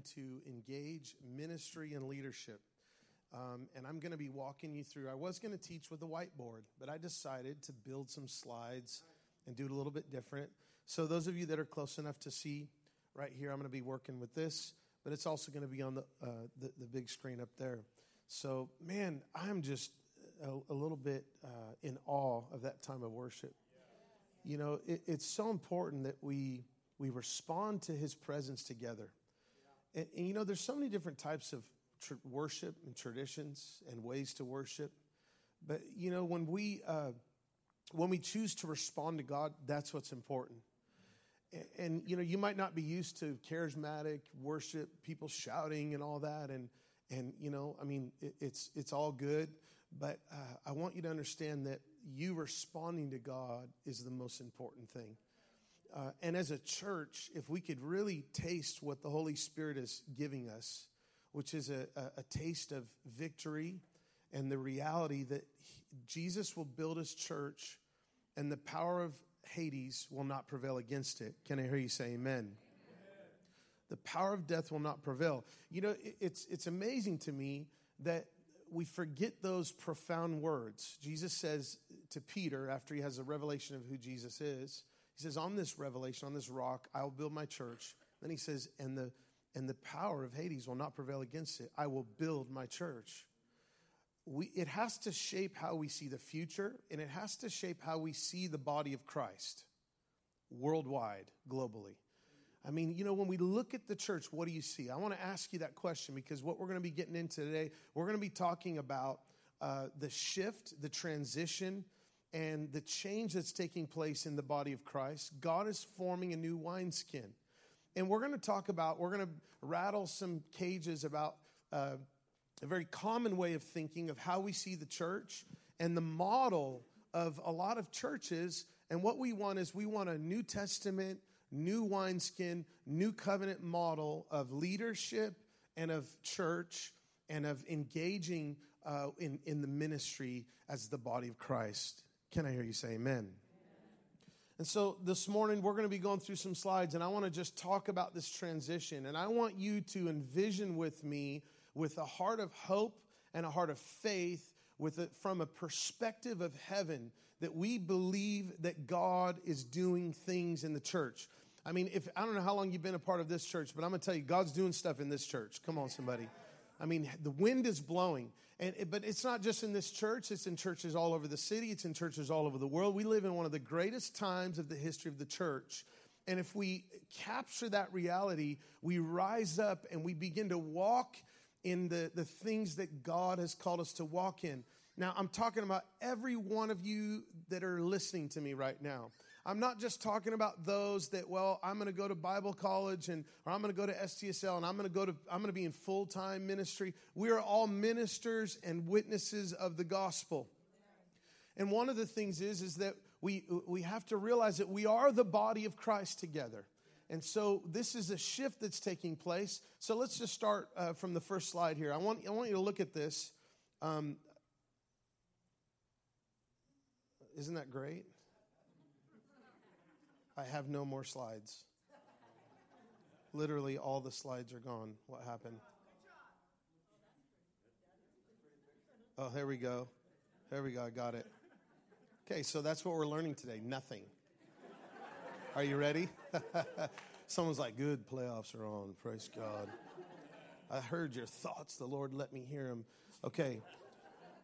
into engage ministry and leadership. Um, and I'm going to be walking you through. I was going to teach with a whiteboard, but I decided to build some slides and do it a little bit different. So, those of you that are close enough to see right here, I'm going to be working with this, but it's also going to be on the, uh, the, the, big screen up there. So, man, I'm just a, a little bit uh, in awe of that time of worship. You know, it, it's so important that we we respond to His presence together. And, and you know, there's so many different types of tr- worship and traditions and ways to worship. But you know, when we uh, when we choose to respond to God, that's what's important. And, and, you know, you might not be used to charismatic worship, people shouting and all that, and and you know, I mean, it, it's it's all good. But uh, I want you to understand that you responding to God is the most important thing. Uh, and as a church, if we could really taste what the Holy Spirit is giving us, which is a, a, a taste of victory and the reality that he, Jesus will build his church and the power of Hades will not prevail against it. Can I hear you say amen? amen. The power of death will not prevail. You know, it, it's, it's amazing to me that we forget those profound words. Jesus says to Peter, after he has a revelation of who Jesus is, he says, On this revelation, on this rock, I will build my church. Then he says, And the and the power of Hades will not prevail against it. I will build my church. We, it has to shape how we see the future, and it has to shape how we see the body of Christ worldwide, globally. I mean, you know, when we look at the church, what do you see? I want to ask you that question because what we're going to be getting into today, we're going to be talking about uh, the shift, the transition, and the change that's taking place in the body of Christ. God is forming a new wineskin. And we're going to talk about, we're going to rattle some cages about uh, a very common way of thinking of how we see the church and the model of a lot of churches. And what we want is we want a New Testament, new wineskin, new covenant model of leadership and of church and of engaging uh, in, in the ministry as the body of Christ. Can I hear you say amen? And so this morning, we're going to be going through some slides, and I want to just talk about this transition. And I want you to envision with me, with a heart of hope and a heart of faith, with a, from a perspective of heaven, that we believe that God is doing things in the church. I mean, if I don't know how long you've been a part of this church, but I'm going to tell you, God's doing stuff in this church. Come on, somebody. I mean, the wind is blowing. And, but it's not just in this church, it's in churches all over the city, it's in churches all over the world. We live in one of the greatest times of the history of the church. And if we capture that reality, we rise up and we begin to walk in the, the things that God has called us to walk in. Now, I'm talking about every one of you that are listening to me right now. I'm not just talking about those that, well, I'm going to go to Bible college and, or I'm going to go to STSL and I'm going to go to, I'm going to be in full time ministry. We are all ministers and witnesses of the gospel. And one of the things is, is that we, we have to realize that we are the body of Christ together. And so this is a shift that's taking place. So let's just start uh, from the first slide here. I want, I want you to look at this. Um, isn't that great? I have no more slides. Literally, all the slides are gone. What happened? Oh, here we go. Here we go. I got it. Okay, so that's what we're learning today nothing. Are you ready? Someone's like, good, playoffs are on. Praise God. I heard your thoughts. The Lord let me hear them. Okay,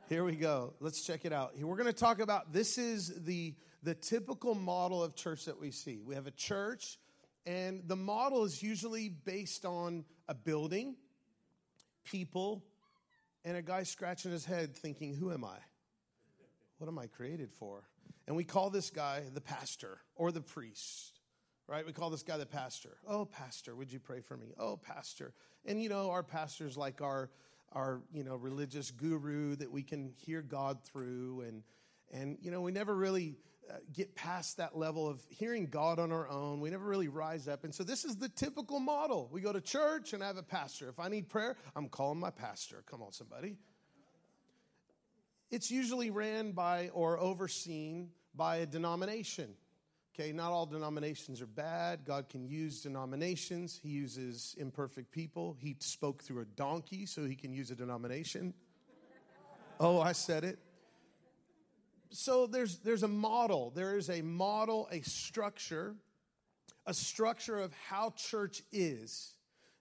here we go. Let's check it out. We're going to talk about this is the the typical model of church that we see. We have a church, and the model is usually based on a building, people, and a guy scratching his head thinking, Who am I? What am I created for? And we call this guy the pastor or the priest, right? We call this guy the pastor. Oh, pastor, would you pray for me? Oh, pastor. And you know, our pastor's like our our you know religious guru that we can hear God through and and you know we never really uh, get past that level of hearing God on our own. We never really rise up. And so this is the typical model. We go to church and I have a pastor. If I need prayer, I'm calling my pastor. Come on, somebody. It's usually ran by or overseen by a denomination. Okay, not all denominations are bad. God can use denominations. He uses imperfect people. He spoke through a donkey, so he can use a denomination. Oh, I said it. So there's there's a model. There is a model, a structure, a structure of how church is.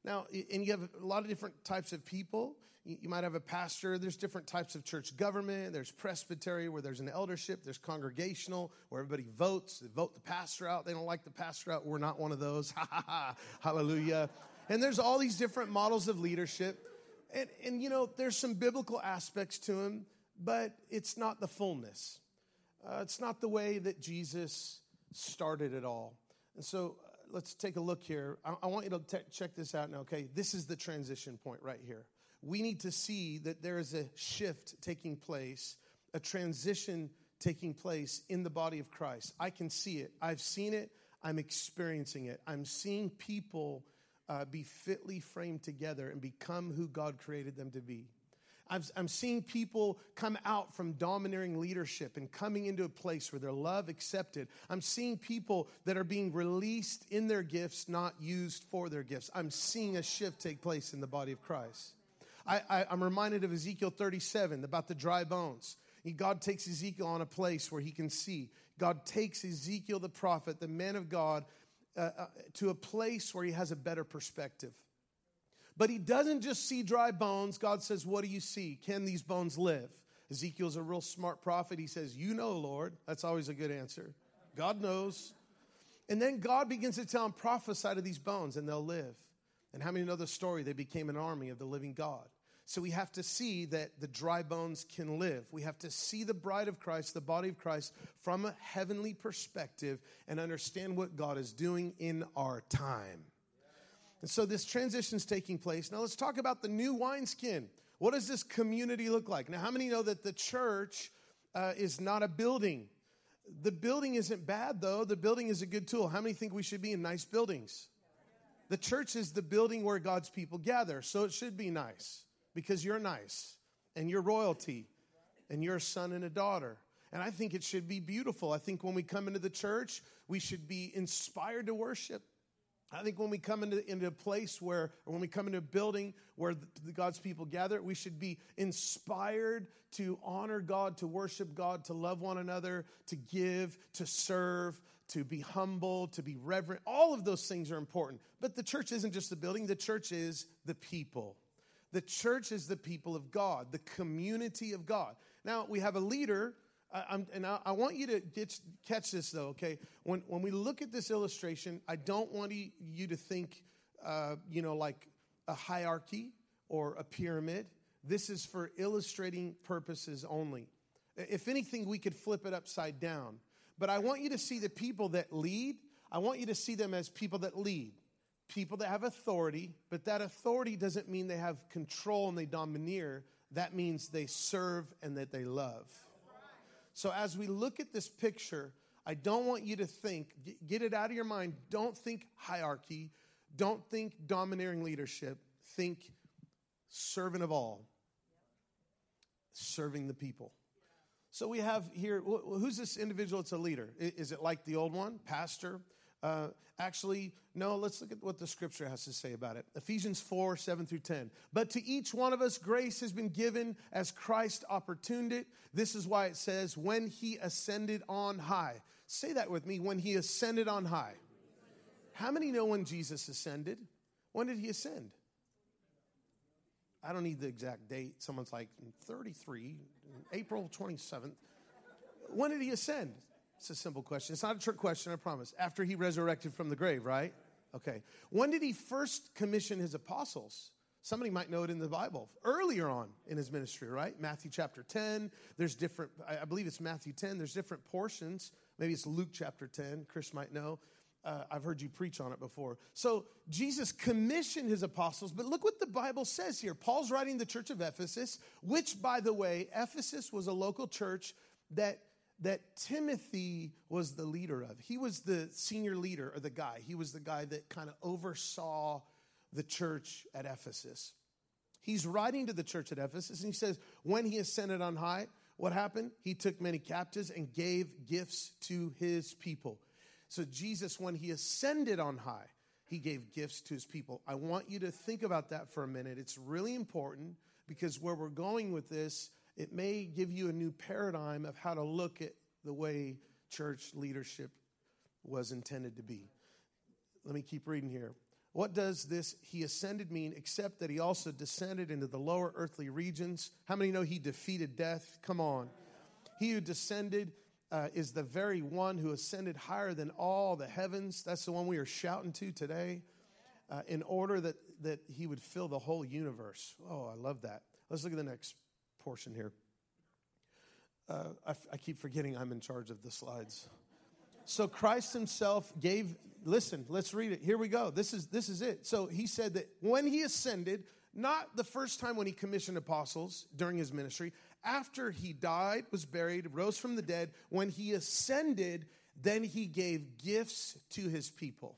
Now, and you have a lot of different types of people. You might have a pastor. There's different types of church government. There's presbytery, where there's an eldership. There's congregational, where everybody votes. They vote the pastor out. They don't like the pastor out. We're not one of those. Ha ha ha. Hallelujah. And there's all these different models of leadership. And, and, you know, there's some biblical aspects to them, but it's not the fullness. Uh, it's not the way that Jesus started it all. And so uh, let's take a look here. I, I want you to te- check this out now, okay? This is the transition point right here we need to see that there is a shift taking place, a transition taking place in the body of Christ. I can see it. I've seen it. I'm experiencing it. I'm seeing people uh, be fitly framed together and become who God created them to be. I'm, I'm seeing people come out from domineering leadership and coming into a place where they're love accepted. I'm seeing people that are being released in their gifts, not used for their gifts. I'm seeing a shift take place in the body of Christ. I, I'm reminded of Ezekiel 37 about the dry bones. God takes Ezekiel on a place where he can see. God takes Ezekiel the prophet, the man of God, uh, uh, to a place where he has a better perspective. But he doesn't just see dry bones. God says, What do you see? Can these bones live? Ezekiel's a real smart prophet. He says, You know, Lord. That's always a good answer. God knows. And then God begins to tell him, prophesy to these bones and they'll live. And how many know the story? They became an army of the living God. So we have to see that the dry bones can live. We have to see the bride of Christ, the body of Christ, from a heavenly perspective and understand what God is doing in our time. And so this transition is taking place. Now let's talk about the new wineskin. What does this community look like? Now, how many know that the church uh, is not a building? The building isn't bad, though. The building is a good tool. How many think we should be in nice buildings? The church is the building where God's people gather, so it should be nice because you're nice and you're royalty and you're a son and a daughter. And I think it should be beautiful. I think when we come into the church, we should be inspired to worship. I think when we come into, into a place where, or when we come into a building where the, the God's people gather, we should be inspired to honor God, to worship God, to love one another, to give, to serve, to be humble, to be reverent. All of those things are important. But the church isn't just the building, the church is the people. The church is the people of God, the community of God. Now, we have a leader, and I, I, want you to get, catch this though, okay? When, when we look at this illustration, I don't want you to think, uh, you know, like a hierarchy or a pyramid. This is for illustrating purposes only. If anything, we could flip it upside down. But I want you to see the people that lead, I want you to see them as people that lead people that have authority, but that authority doesn't mean they have control and they domineer. That means they serve and that they love. So as we look at this picture, I don't want you to think, get it out of your mind. Don't think hierarchy. Don't think domineering leadership. Think servant of all, serving the people. So we have here, who's this individual? It's a leader. Is it like the old one, pastor? Uh, actually, no, let's look at what the scripture has to say about it. Ephesians 4 7 through 10. But to each one of us, grace has been given as Christ opportuned it. This is why it says, when he ascended on high. Say that with me, when he ascended on high. How many know when Jesus ascended? When did he ascend? I don't need the exact date. Someone's like 33, April 27th. When did he ascend? It's a simple question. It's not a trick question, I promise. After he resurrected from the grave, right? Okay. When did he first commission his apostles? Somebody might know it in the Bible. Earlier on in his ministry, right? Matthew chapter 10. There's different, I believe it's Matthew 10. There's different portions. Maybe it's Luke chapter 10. Chris might know. Uh, I've heard you preach on it before. So Jesus commissioned his apostles, but look what the Bible says here. Paul's writing the church of Ephesus, which, by the way, Ephesus was a local church that that Timothy was the leader of. He was the senior leader or the guy. He was the guy that kind of oversaw the church at Ephesus. He's writing to the church at Ephesus and he says, When he ascended on high, what happened? He took many captives and gave gifts to his people. so Jesus, when he ascended on high, he gave gifts to his people. I want you to think about that for a minute. It's really important because where we're going with this, it may give you a new paradigm of how to look at the way church leadership was intended to be. Let me keep reading here. What does this he ascended mean except that he also descended into the lower earthly regions? How many know he defeated death? Come on. He who descended uh, is the very one who ascended higher than all the heavens. That's the one we are shouting to today. Uh, in order that, that he would fill the whole universe. Oh, I love that. Let's look at the next portion here. Uh, I, f- I keep forgetting I'm in charge of the slides. So Christ himself gave, listen, let's read it. Here we go. This is, this is it. So he said that when he ascended, not the first time when he commissioned apostles during his ministry, after he died, was buried, rose from the dead, when he ascended, then he gave gifts to his people.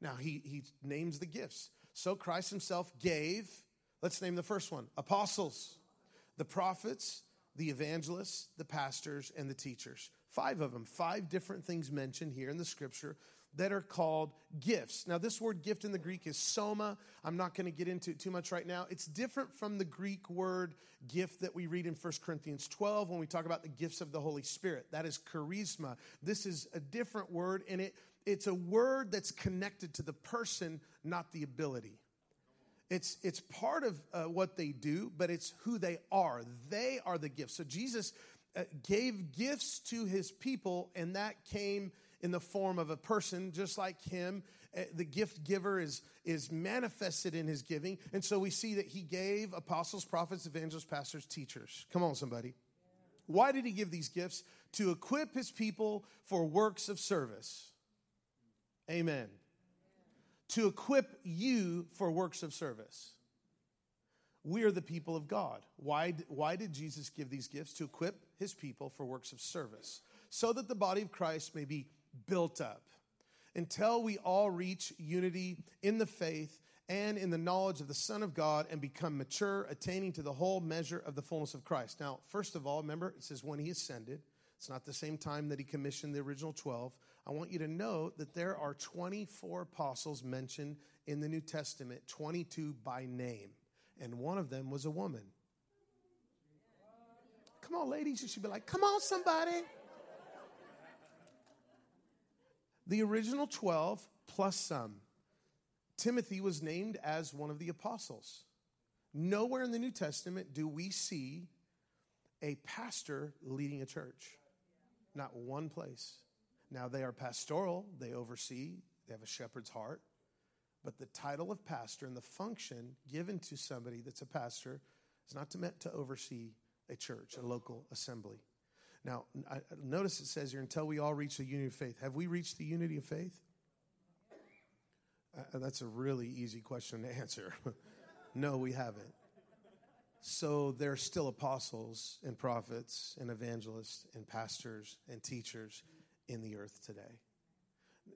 Now he, he names the gifts. So Christ himself gave, let's name the first one apostles, the prophets, the evangelists, the pastors, and the teachers. Five of them, five different things mentioned here in the scripture that are called gifts. Now, this word gift in the Greek is soma. I'm not going to get into it too much right now. It's different from the Greek word gift that we read in 1 Corinthians 12 when we talk about the gifts of the Holy Spirit. That is charisma. This is a different word, and it, it's a word that's connected to the person, not the ability. It's, it's part of uh, what they do, but it's who they are. They are the gifts. So Jesus uh, gave gifts to his people, and that came in the form of a person just like him. Uh, the gift giver is, is manifested in his giving. And so we see that he gave apostles, prophets, evangelists, pastors, teachers. Come on, somebody. Why did he give these gifts? To equip his people for works of service. Amen to equip you for works of service. We are the people of God. Why, why did Jesus give these gifts? To equip his people for works of service, so that the body of Christ may be built up until we all reach unity in the faith and in the knowledge of the Son of God and become mature, attaining to the whole measure of the fullness of Christ. Now, first of all, remember, it says when he ascended. It's not the same time that he commissioned the original 12. I want you to note that there are 24 apostles mentioned in the New Testament, 22 by name, and one of them was a woman. Come on, ladies, you should be like, come on, somebody. The original 12 plus some. Timothy was named as one of the apostles. Nowhere in the New Testament do we see a pastor leading a church. Not one place. Now, they are pastoral, they oversee, they have a shepherd's heart. But the title of pastor and the function given to somebody that's a pastor is not meant to oversee a church, a local assembly. Now, notice it says here, until we all reach the unity of faith. Have we reached the unity of faith? Uh, that's a really easy question to answer. no, we haven't. So there are still apostles and prophets and evangelists and pastors and teachers in the earth today.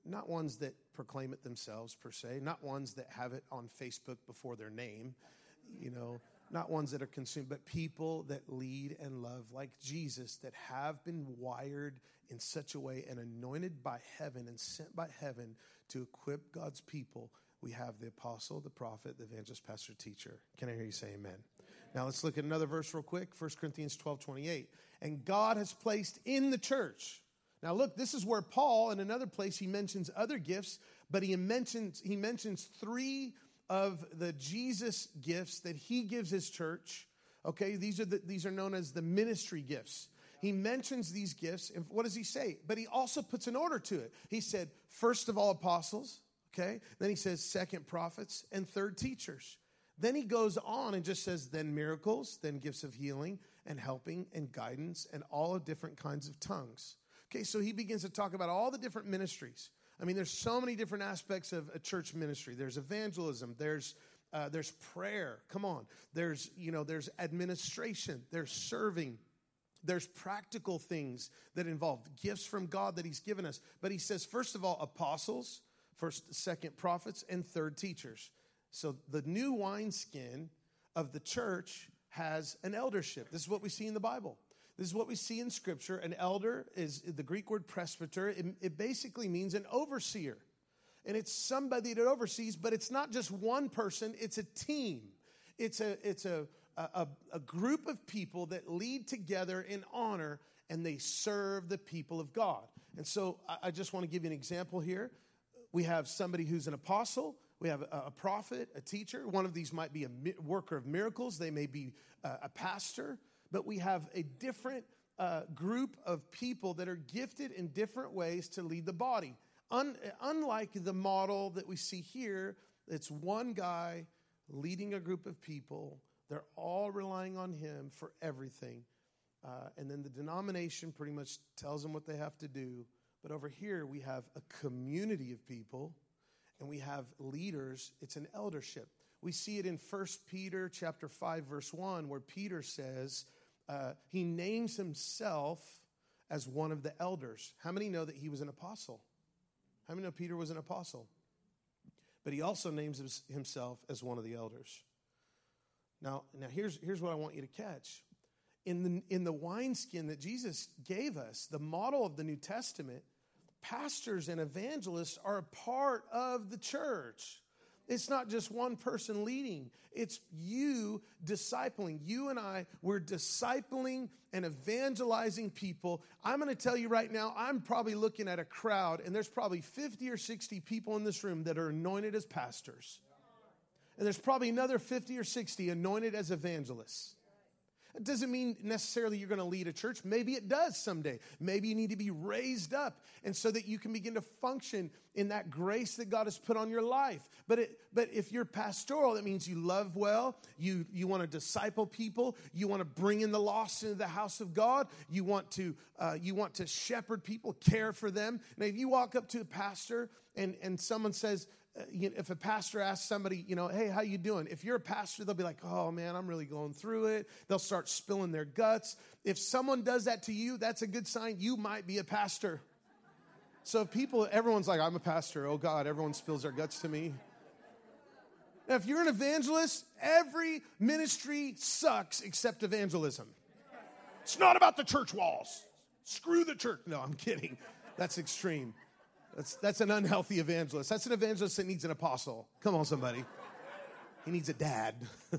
Not ones that proclaim it themselves, per se, not ones that have it on Facebook before their name, you know, not ones that are consumed, but people that lead and love like Jesus that have been wired in such a way and anointed by heaven and sent by heaven to equip God's people. We have the apostle, the prophet, the evangelist, pastor, teacher. Can I hear you say amen? Now let's look at another verse real quick 1 Corinthians 12 28. And God has placed in the church now, look, this is where Paul, in another place, he mentions other gifts, but he mentions, he mentions three of the Jesus gifts that he gives his church. Okay, these are, the, these are known as the ministry gifts. He mentions these gifts, and what does he say? But he also puts an order to it. He said, first of all, apostles, okay? Then he says, second, prophets, and third, teachers. Then he goes on and just says, then miracles, then gifts of healing and helping and guidance and all of different kinds of tongues. Okay, so he begins to talk about all the different ministries. I mean, there's so many different aspects of a church ministry. There's evangelism. There's uh, there's prayer. Come on. There's you know there's administration. There's serving. There's practical things that involve gifts from God that He's given us. But He says first of all apostles, first, second prophets, and third teachers. So the new wineskin of the church has an eldership. This is what we see in the Bible. This is what we see in Scripture. An elder is the Greek word presbyter. It, it, basically means an overseer. And it's somebody that oversees, but it's not just one person, it's a team. It's a, it's a, a, a group of people that lead together in honor and they serve the people of God. And so I, I just want to give you an example here. We have somebody who's an apostle, we have a, prophet, a teacher. One of these might be a worker of miracles, they may be a, a pastor, but we have a different uh, group of people that are gifted in different ways to lead the body. Un- unlike the model that we see here, it's one guy leading a group of people. They're all relying on him for everything. Uh, and then the denomination pretty much tells them what they have to do. But over here, we have a community of people and we have leaders. It's an eldership. We see it in 1 Peter chapter 5, verse 1, where Peter says, uh, he names himself as one of the elders. How many know that he was an apostle? How many know Peter was an apostle? But he also names himself as one of the elders. Now, now here's, here's what I want you to catch. In the, in the wineskin that Jesus gave us, the model of the New Testament, pastors and evangelists are a part of the church. It's not just one person leading, it's you discipling. You and I, we're discipling and evangelizing people. I'm going to tell you right now, I'm probably looking at a crowd, and there's probably 50 or 60 people in this room that are anointed as pastors. And there's probably another 50 or 60 anointed as evangelists. It doesn't mean necessarily you're going to lead a church. Maybe it does someday. Maybe you need to be raised up and so that you can begin to function in that grace that God has put on your life. But it, but if you're pastoral, that means you love well, you you want to disciple people, you want to bring in the lost into the house of God, you want to uh, you want to shepherd people, care for them. Now, if you walk up to a pastor and and someone says, uh, if a pastor asks somebody, you know, hey, how you doing? If you're a pastor, they'll be like, oh man, I'm really going through it. They'll start spilling their guts. If someone does that to you, that's a good sign you might be a pastor. So if people, everyone's like, I'm a pastor. Oh God, everyone spills their guts to me. Now, if you're an evangelist, every ministry sucks except evangelism. It's not about the church walls. Screw the church. No, I'm kidding. That's extreme. That's, that's an unhealthy evangelist. That's an evangelist that needs an apostle. Come on, somebody. He needs a dad.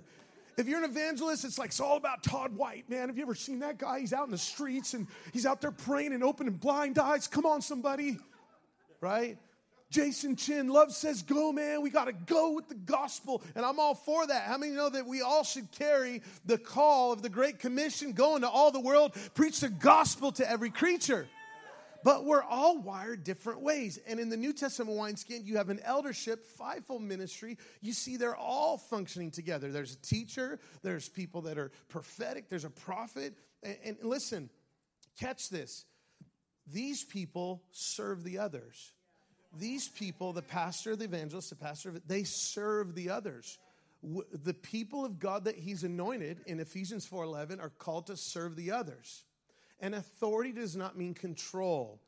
if you're an evangelist, it's like it's all about Todd White, man. Have you ever seen that guy? He's out in the streets and he's out there praying and opening blind eyes. Come on, somebody. Right? Jason Chin, love says go, man. We got to go with the gospel. And I'm all for that. How many know that we all should carry the call of the Great Commission, going to all the world, preach the gospel to every creature? But we're all wired different ways. And in the New Testament wineskin, you have an eldership, fivefold ministry. You see, they're all functioning together. There's a teacher, there's people that are prophetic, there's a prophet. And, and listen, catch this. These people serve the others. These people, the pastor, the evangelist, the pastor, they serve the others the people of God that he's anointed in Ephesians 4:11 are called to serve the others. And authority does not mean control.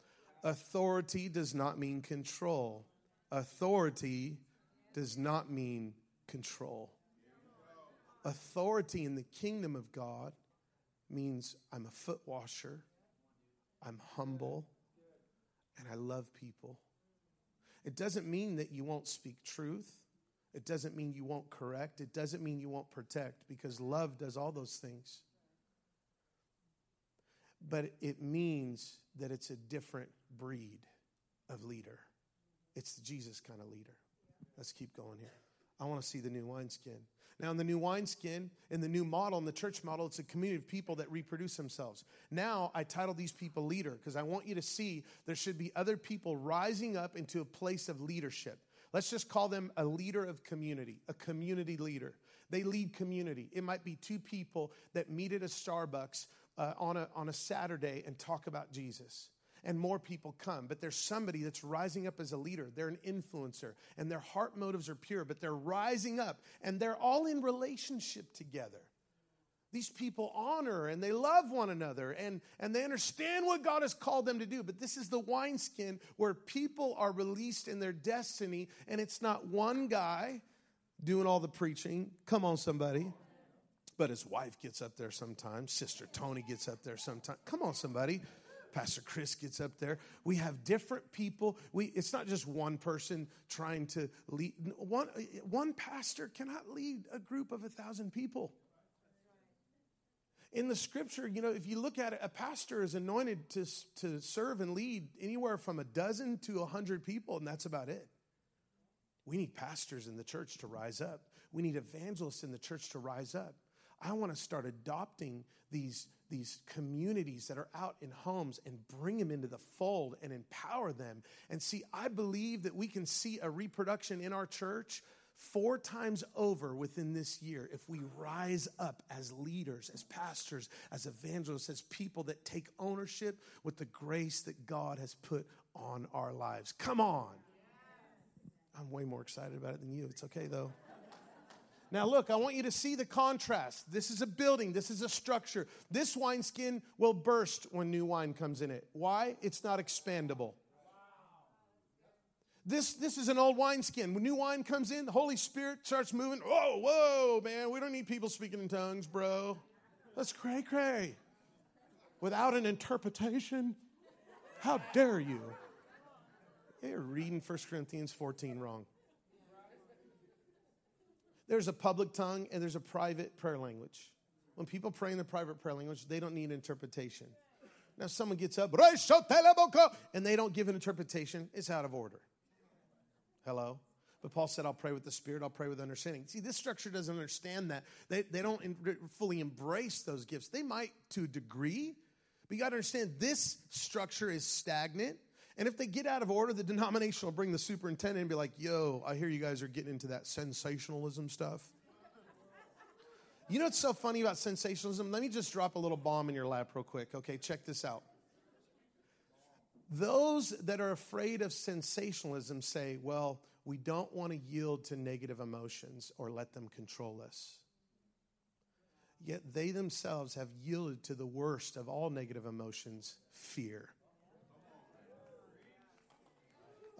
Authority does not mean control. Authority does not mean control. Authority in the kingdom of God means I'm a foot washer, I'm humble, and I love people. It doesn't mean that you won't speak truth. It doesn't mean you won't correct. It doesn't mean you won't protect because love does all those things but it means that it's a different breed of leader. It's the Jesus kind of leader. Let's keep going here. I want to see the new wineskin. Now, in the new wineskin, in the new model, in the church model, it's a community of people that reproduce themselves. Now, I title these people leader because I want you to see there should be other people rising up into a place of leadership. Let's just call them a leader of community, a community leader. They lead community. It might be two people that meet at a Starbucks uh, on, a, on a Saturday and talk about Jesus. And more people come, but there's somebody that's rising up as a leader. They're an influencer, and their heart motives are pure, but they're rising up, and they're all in relationship together. These people honor and they love one another and, and they understand what God has called them to do. But this is the wineskin where people are released in their destiny, and it's not one guy doing all the preaching. Come on, somebody But his wife gets up there sometimes. Sister Tony gets up there sometimes. Come on, somebody. Pastor Chris gets up there. We have different people. We, it's not just one person trying to lead. One, one pastor cannot lead a group of a thousand people. In the scripture, you know, if you look at it, a pastor is anointed to, to serve and lead anywhere from a dozen to a hundred people, and that's about it. We need pastors in the church to rise up. We need evangelists in the church to rise up. I want to start adopting these, these communities that are out in homes and bring them into the fold and empower them. And see, I believe that we can see a reproduction in our church four times over within this year if we rise up as leaders, as pastors, as evangelists, as people that take ownership with the grace that God has put on our lives. Come on. I'm way more excited about it than you. It's okay though. Now, look, I want you to see the contrast. This is a building, this is a structure. This wineskin will burst when new wine comes in it. Why? It's not expandable. This, this is an old wineskin. When new wine comes in, the Holy Spirit starts moving. Whoa, whoa, man, we don't need people speaking in tongues, bro. That's cray cray. Without an interpretation, how dare you? You're reading 1 Corinthians 14 wrong. There's a public tongue and there's a private prayer language. When people pray in the private prayer language, they don't need interpretation. Now, someone gets up and they don't give an interpretation, it's out of order. Hello? But Paul said, I'll pray with the Spirit, I'll pray with understanding. See, this structure doesn't understand that. They, they don't in, fully embrace those gifts. They might to a degree, but you got to understand this structure is stagnant. And if they get out of order, the denomination will bring the superintendent and be like, yo, I hear you guys are getting into that sensationalism stuff. You know what's so funny about sensationalism? Let me just drop a little bomb in your lap real quick. Okay, check this out. Those that are afraid of sensationalism say, well, we don't want to yield to negative emotions or let them control us. Yet they themselves have yielded to the worst of all negative emotions fear.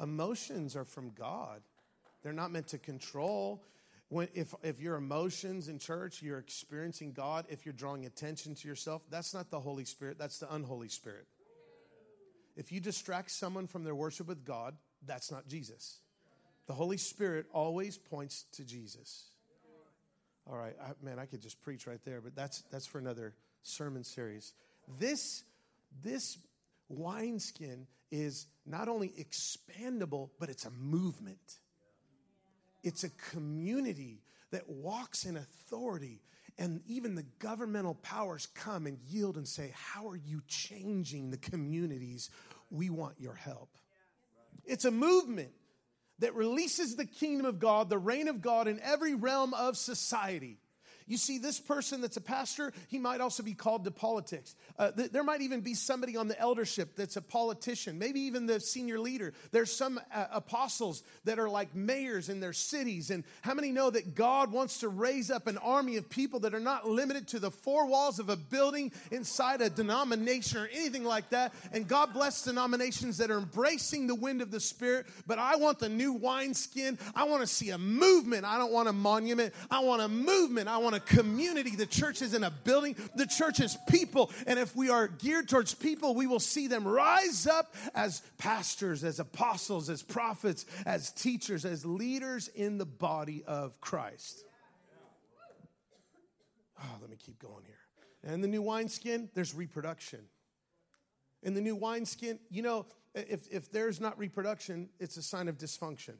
Emotions are from God, they're not meant to control. When, if, if your emotions in church, you're experiencing God, if you're drawing attention to yourself, that's not the Holy Spirit, that's the unholy Spirit. If you distract someone from their worship with God, that's not Jesus. The Holy Spirit always points to Jesus. All right, I, man, I could just preach right there, but that's that's for another sermon series. This this wineskin is not only expandable, but it's a movement. It's a community that walks in authority and even the governmental powers come and yield and say, How are you changing the communities? We want your help. It's a movement that releases the kingdom of God, the reign of God in every realm of society. You see, this person that's a pastor, he might also be called to politics. Uh, th- there might even be somebody on the eldership that's a politician, maybe even the senior leader. There's some uh, apostles that are like mayors in their cities. And how many know that God wants to raise up an army of people that are not limited to the four walls of a building inside a denomination or anything like that? And God bless denominations that are embracing the wind of the Spirit. But I want the new wineskin. I want to see a movement. I don't want a monument. I want a movement. I want a community. The church isn't a building, the church is people. And if we are geared towards people, we will see them rise up as pastors, as apostles, as prophets, as teachers, as leaders in the body of Christ. Oh, let me keep going here. And the new wineskin, there's reproduction. In the new wineskin, you know, if, if there's not reproduction, it's a sign of dysfunction.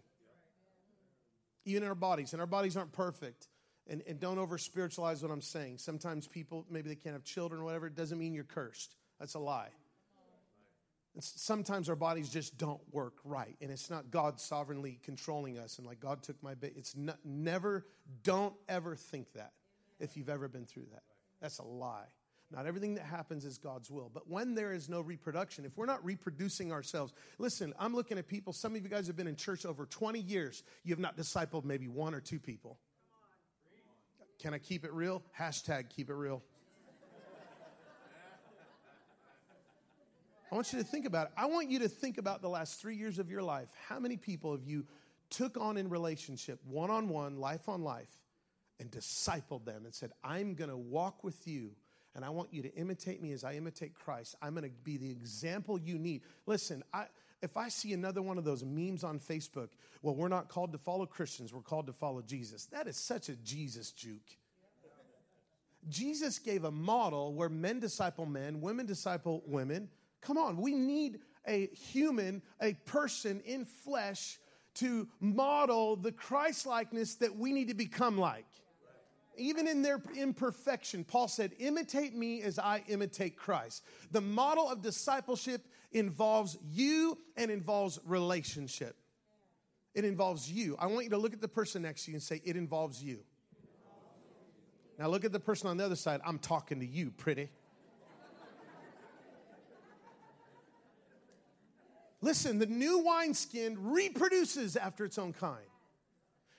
Even in our bodies, and our bodies aren't perfect and, and don't over spiritualize what I'm saying. Sometimes people, maybe they can't have children or whatever, it doesn't mean you're cursed. That's a lie. And sometimes our bodies just don't work right. And it's not God sovereignly controlling us and like God took my bait. It's never, don't ever think that if you've ever been through that. That's a lie. Not everything that happens is God's will. But when there is no reproduction, if we're not reproducing ourselves, listen, I'm looking at people. Some of you guys have been in church over 20 years. You have not discipled maybe one or two people. Can I keep it real? Hashtag keep it real. I want you to think about it. I want you to think about the last three years of your life. How many people have you took on in relationship, one on one, life on life, and discipled them and said, I'm going to walk with you and I want you to imitate me as I imitate Christ. I'm going to be the example you need. Listen, I, if I see another one of those memes on Facebook, well, we're not called to follow Christians, we're called to follow Jesus. That is such a Jesus juke. Jesus gave a model where men disciple men, women disciple women. Come on, we need a human, a person in flesh to model the Christ likeness that we need to become like. Even in their imperfection, Paul said, Imitate me as I imitate Christ. The model of discipleship involves you and involves relationship. It involves you. I want you to look at the person next to you and say, It involves you. Now look at the person on the other side. I'm talking to you, pretty. Listen, the new wineskin reproduces after its own kind.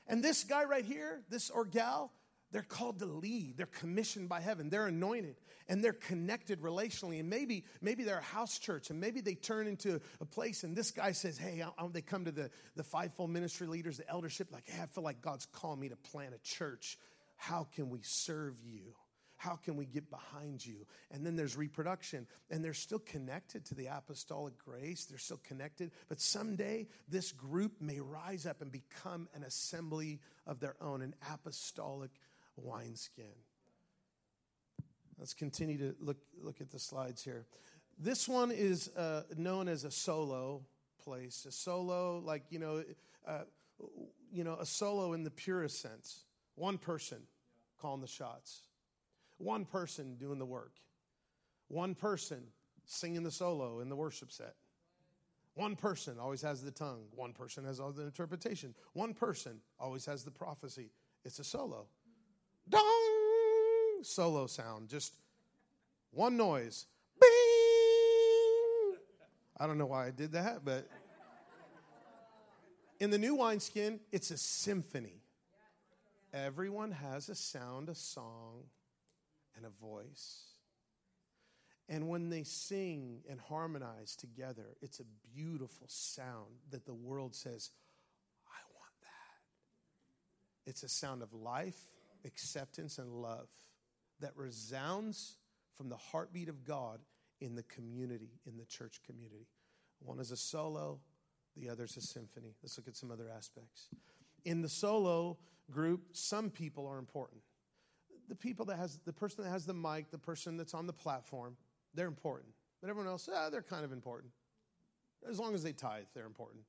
And this guy right here, this or gal, they're called to lead. They're commissioned by heaven. They're anointed and they're connected relationally. And maybe, maybe they're a house church and maybe they turn into a place and this guy says, Hey, I, I, they come to the, the fivefold ministry leaders, the eldership, like, Hey, I feel like God's calling me to plant a church. How can we serve you? How can we get behind you? And then there's reproduction, and they're still connected to the apostolic grace. They're still connected, but someday this group may rise up and become an assembly of their own, an apostolic wineskin. Let's continue to look, look at the slides here. This one is uh, known as a solo place. A solo, like, you know, uh, you know, a solo in the purest sense. One person calling the shots. One person doing the work. One person singing the solo in the worship set. One person always has the tongue. One person has all the interpretation. One person always has the prophecy. It's a solo. Dong! Solo sound. Just one noise. Bing! I don't know why I did that, but in the new wineskin, it's a symphony. Everyone has a sound, a song, and a voice. And when they sing and harmonize together, it's a beautiful sound that the world says, I want that. It's a sound of life, acceptance, and love that resounds from the heartbeat of God in the community, in the church community. One is a solo, the other is a symphony. Let's look at some other aspects. In the solo group, some people are important the people that has the person that has the mic, the person that's on the platform, they're important. But everyone else, ah, they're kind of important. As long as they tithe, they're important.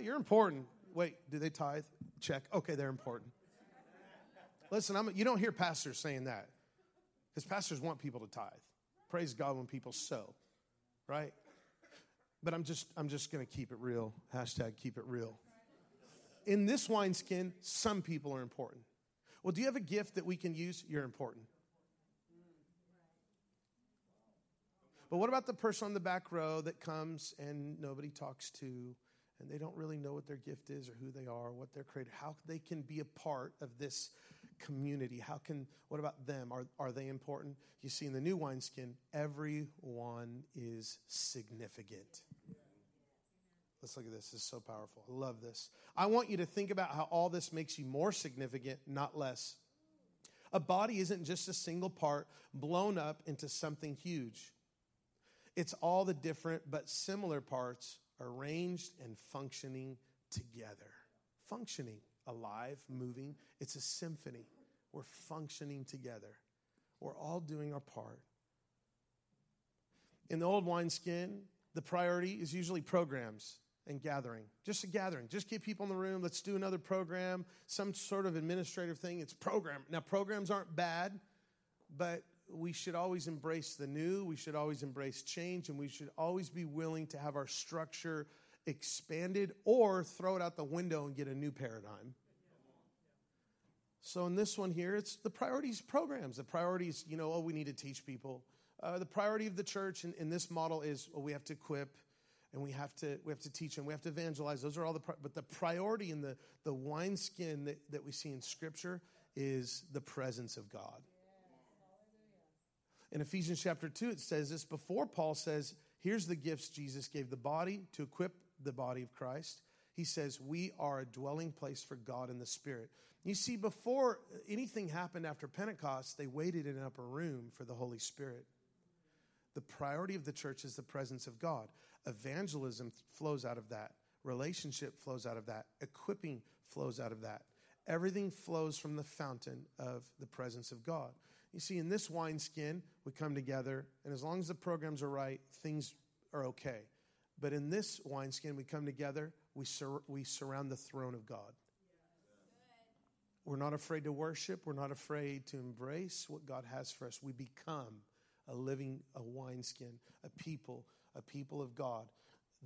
you're important. Wait, do they tithe? Check. Okay, they're important. Listen, I'm, you don't hear pastors saying that because pastors want people to tithe. Praise God when people sow, right? But I'm just I'm just going to keep it real. Hashtag keep it real in this wineskin, some people are important. Well, do you have a gift that we can use? You're important. But what about the person on the back row that comes and nobody talks to and they don't really know what their gift is or who they are, or what they're created, how they can be a part of this community? How can, what about them? Are, are they important? You see, in the new wineskin, everyone is significant. Let's look at this. This is so powerful. I love this. I want you to think about how all this makes you more significant, not less. A body isn't just a single part blown up into something huge. It's all the different but similar parts arranged and functioning together. Functioning, alive, moving. It's a symphony. We're functioning together. We're all doing our part. In the old wineskin, the priority is usually programs and gathering. Just a gathering. Just get people in the room. Let's do another program, some sort of administrative thing. It's program. Now, programs aren't bad, but we should always embrace the new. We should always embrace change, and we should always be willing to have our structure expanded or throw it out the window and get a new paradigm. So in this one here, it's the priorities programs. The priorities, you know, oh, we need to teach people. Uh, the priority of the church in, in this model is well, we have to equip and we have to we have to teach and we have to evangelize those are all the but the priority in the the wineskin that, that we see in scripture is the presence of god in ephesians chapter 2 it says this before paul says here's the gifts jesus gave the body to equip the body of christ He says, We are a dwelling place for God in the Spirit. You see, before anything happened after Pentecost, they waited in an upper room for the Holy Spirit. The priority of the church is the presence of God. Evangelism flows out of that, relationship flows out of that, equipping flows out of that. Everything flows from the fountain of the presence of God. You see, in this wineskin, we come together, and as long as the programs are right, things are okay. But in this wineskin, we come together, we, sur- we surround the throne of God. We're not afraid to worship. We're not afraid to embrace what God has for us. We become a living, a wineskin, a people, a people of God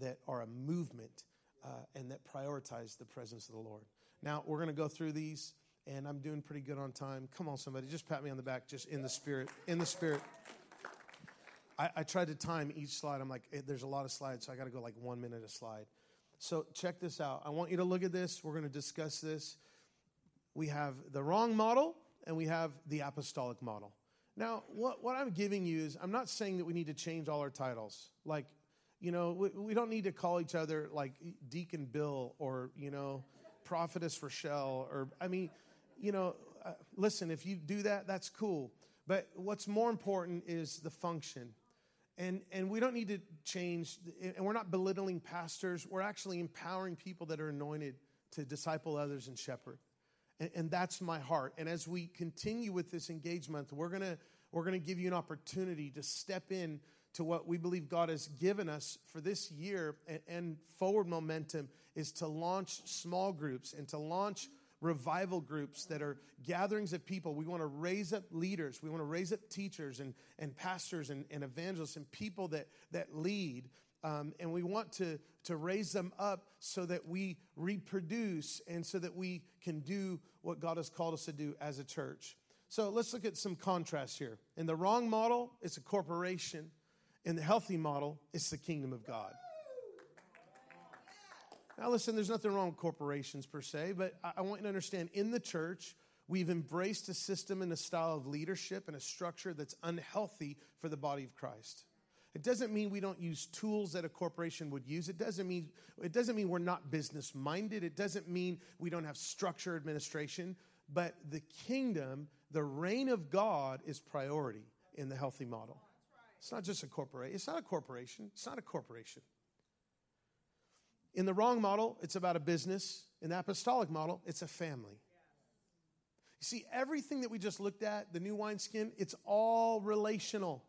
that are a movement uh, and that prioritize the presence of the Lord. Now, we're going to go through these, and I'm doing pretty good on time. Come on, somebody, just pat me on the back, just in the spirit. In the spirit. I, I tried to time each slide. I'm like, eh, there's a lot of slides, so I got to go like one minute a slide. So, check this out. I want you to look at this. We're going to discuss this we have the wrong model and we have the apostolic model. Now, what, what I'm giving you is, I'm not saying that we need to change all our titles. Like, you know, we, we don't need to call each other like Deacon Bill or, you know, Prophetess Rochelle or, I mean, you know, uh, listen, if you do that, that's cool. But what's more important is the function. And, and we don't need to change, and we're not belittling pastors. We're actually empowering people that are anointed to disciple others and shepherd. And, and that's my heart. And as we continue with this engagement, we're going to we're going to give you an opportunity to step in to what we believe God has given us for this year and, and forward momentum is to launch small groups and to launch revival groups that are gatherings of people. We want to raise up leaders. We want to raise up teachers and, and pastors and, and evangelists and people that, that lead um, and we want to, to raise them up so that we reproduce and so that we can do what God has called us to do as a church. So let's look at some contrasts here. In the wrong model, it's a corporation. In the healthy model, it's the kingdom of God. Now, listen, there's nothing wrong with corporations per se, but I want you to understand in the church, we've embraced a system and a style of leadership and a structure that's unhealthy for the body of Christ. It doesn't mean we don't use tools that a corporation would use. It doesn't mean it doesn't mean we're not business minded. It doesn't mean we don't have structure administration, but the kingdom, the reign of God is priority in the healthy model. It's not just a corporation. It's not a corporation. It's not a corporation. In the wrong model, it's about a business. In the apostolic model, it's a family. You see, everything that we just looked at, the new wineskin, it's all relational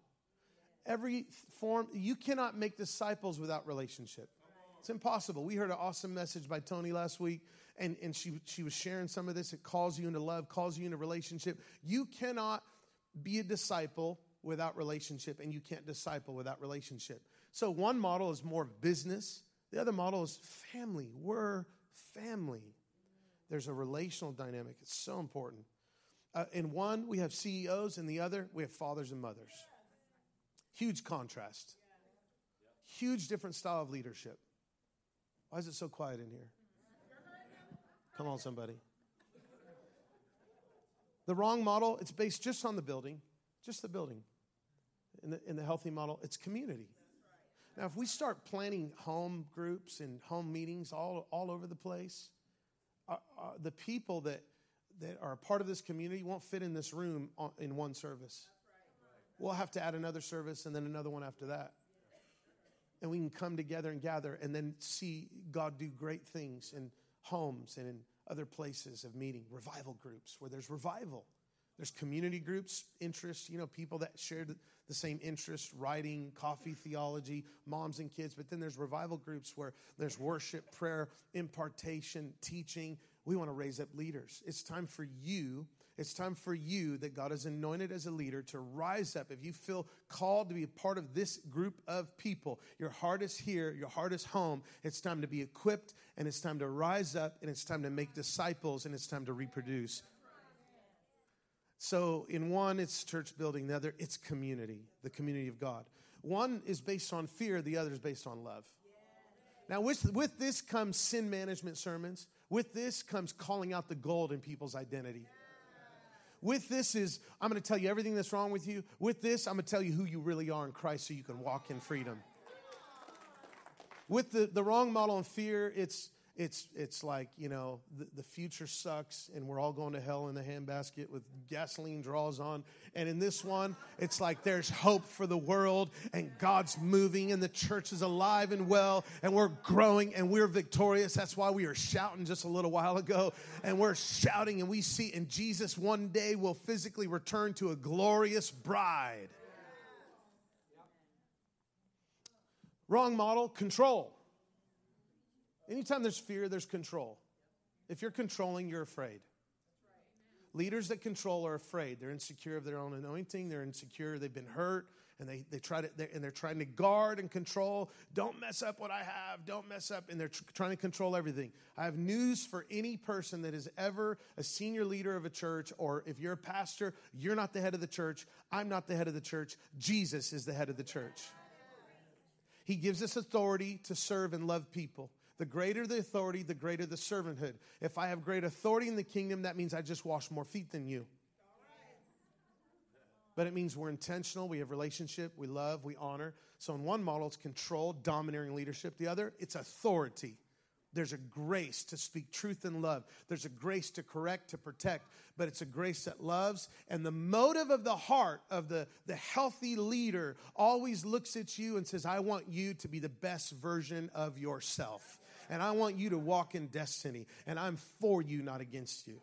every form. You cannot make disciples without relationship. It's impossible. We heard an awesome message by Tony last week, and, and she, she was sharing some of this. It calls you into love, calls you into relationship. You cannot be a disciple without relationship, and you can't disciple without relationship. So, one model is more business, the other model is family. We're family. There's a relational dynamic, it's so important. Uh, in one, we have CEOs, in the other, we have fathers and mothers. Huge contrast. Huge different style of leadership. Why is it so quiet in here? Come on, somebody. The wrong model, it's based just on the building, just the building. In the, in the healthy model, it's community. Now, if we start planning home groups and home meetings all, all over the place, uh, uh, the people that, that are a part of this community won't fit in this room in one service. We'll have to add another service and then another one after that. And we can come together and gather and then see God do great things in homes and in other places of meeting, revival groups where there's revival. There's community groups, interests, you know, people that share the same interests, writing, coffee, theology, moms and kids. But then there's revival groups where there's worship, prayer, impartation, teaching. We want to raise up leaders. It's time for you it's time for you that God has anointed as a leader to rise up. If you feel called to be a part of this group of people, your heart is here, your heart is home. It's time to be equipped and it's time to rise up and it's time to make disciples and it's time to reproduce. So, in one, it's church building, the other, it's community, the community of God. One is based on fear, the other is based on love. Now, with, with this comes sin management sermons. With this comes calling out the gold in people's identity. With this is, I'm going to tell you everything that's wrong with you. With this, I'm going to tell you who you really are in Christ so you can walk in freedom. With the, the wrong model and fear, it's, it's it's like you know the, the future sucks and we're all going to hell in a handbasket with gasoline draws on. And in this one it's like there's hope for the world and god's moving and the church is alive and well and we're growing and we're victorious. That's why we were shouting just a little while ago. And we're shouting and we see and jesus one day will physically return to a glorious bride. Wrong model control Anytime there's fear, there's control. If you're controlling, you're afraid. Leaders that control are afraid. They're insecure of their own anointing. They're insecure. They've been hurt, and they, they try to they're, and they're trying to guard and control. Don't mess up what I have. Don't mess up, and they're tr- trying to control everything. I have news for any person that is ever a senior leader of a church, or if you're a pastor, you're not the head of the church. I'm not the head of the church. Jesus is the head of the church. He gives us authority to serve and love people. The greater the authority, the greater the servanthood. If I have great authority in the kingdom, that means I just wash more feet than you. But it means we're intentional, we have relationship, we love, we honor. So in one model, it's control, domineering leadership. The other, it's authority. There's a grace to speak truth and love. There's a grace to correct, to protect, but it's a grace that loves. And the motive of the heart of the, the healthy leader always looks at you and says, I want you to be the best version of yourself and I want you to walk in destiny, and I'm for you, not against you.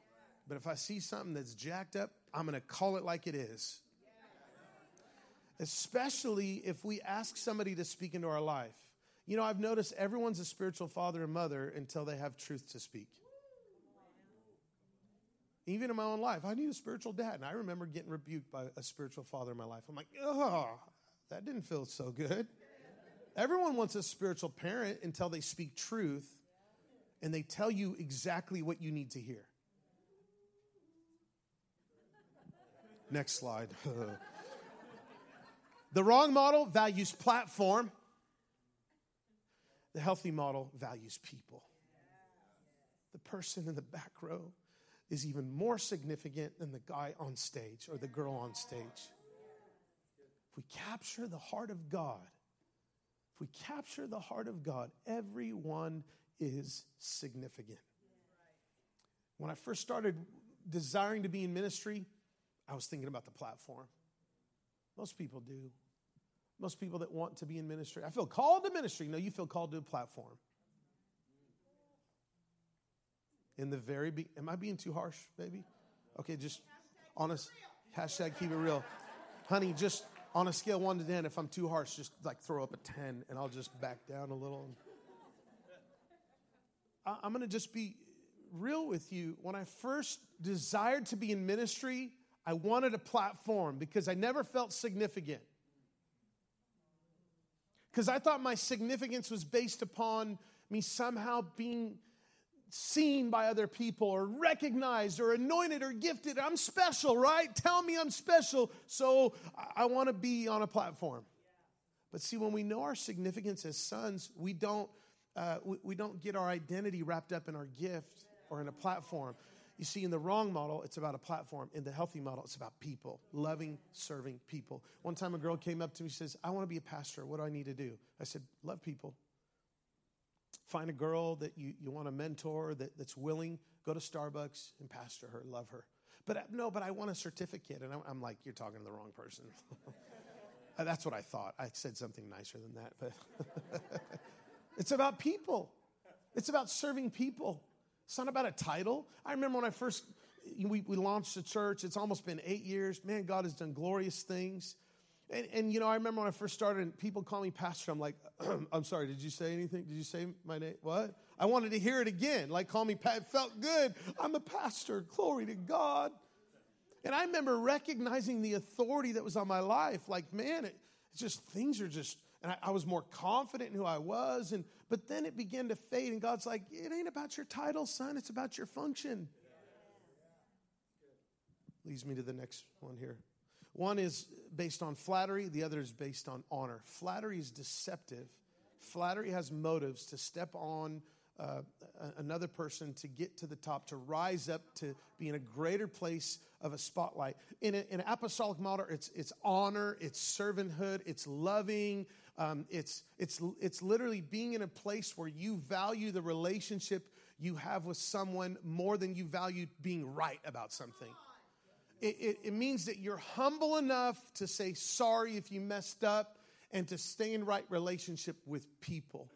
But if I see something that's jacked up, I'm going to call it like it is. Especially if we ask somebody to speak into our life. You know, I've noticed everyone's a spiritual father and mother until they have truth to speak. Even in my own life, I need a spiritual dad. And I remember getting rebuked by a spiritual father in my life. I'm like, oh, that didn't feel so good. Everyone wants a spiritual parent until they speak truth and they tell you exactly what you need to hear. Next slide. the wrong model values platform, the healthy model values people. The person in the back row is even more significant than the guy on stage or the girl on stage. If we capture the heart of God, we capture the heart of God, everyone is significant. When I first started desiring to be in ministry, I was thinking about the platform. Most people do. Most people that want to be in ministry. I feel called to ministry. No, you feel called to a platform. In the very be- am I being too harsh, baby? Okay, just honest. Hashtag keep it real. Honey, just on a scale one to 10, if I'm too harsh, just like throw up a 10 and I'll just back down a little. I'm going to just be real with you. When I first desired to be in ministry, I wanted a platform because I never felt significant. Because I thought my significance was based upon me somehow being seen by other people or recognized or anointed or gifted. I'm special, right? Tell me I'm special. So I, want to be on a platform. But see, when we know our significance as sons, we don't, uh, we, we don't get our identity wrapped up in our gift or in a platform. You see, in the wrong model, it's about a platform. In the healthy model, it's about people, loving, serving people. One time a girl came up to me, she says, I want to be a pastor. What do I need to do? I said, love people, Find a girl that you, you want to mentor that, that's willing, go to Starbucks and pastor her, love her. But uh, no, but I want a certificate. And I'm, I'm like, you're talking to the wrong person. that's what I thought. I said something nicer than that, but it's about people. It's about serving people. It's not about a title. I remember when I first we, we launched the church. It's almost been eight years. Man, God has done glorious things. And, and, you know, I remember when I first started and people call me pastor. I'm like, I'm sorry, did you say anything? Did you say my name? What? I wanted to hear it again. Like, call me Pat. It felt good. I'm a pastor. Glory to God. And I remember recognizing the authority that was on my life. Like, man, it, it's just things are just, and I, I was more confident in who I was. And but then it began to fade, and God's like, it ain't about your title, son. It's about your function. Leads me to the next one here. One is based on flattery, the other is based on honor. Flattery is deceptive. Flattery has motives to step on uh, another person to get to the top, to rise up, to be in a greater place of a spotlight. In, a, in an apostolic model, it's, it's honor, it's servanthood, it's loving, um, it's, it's, it's literally being in a place where you value the relationship you have with someone more than you value being right about something. It, it, it, means that you're humble enough to say sorry if you messed up and to stay in right relationship with people.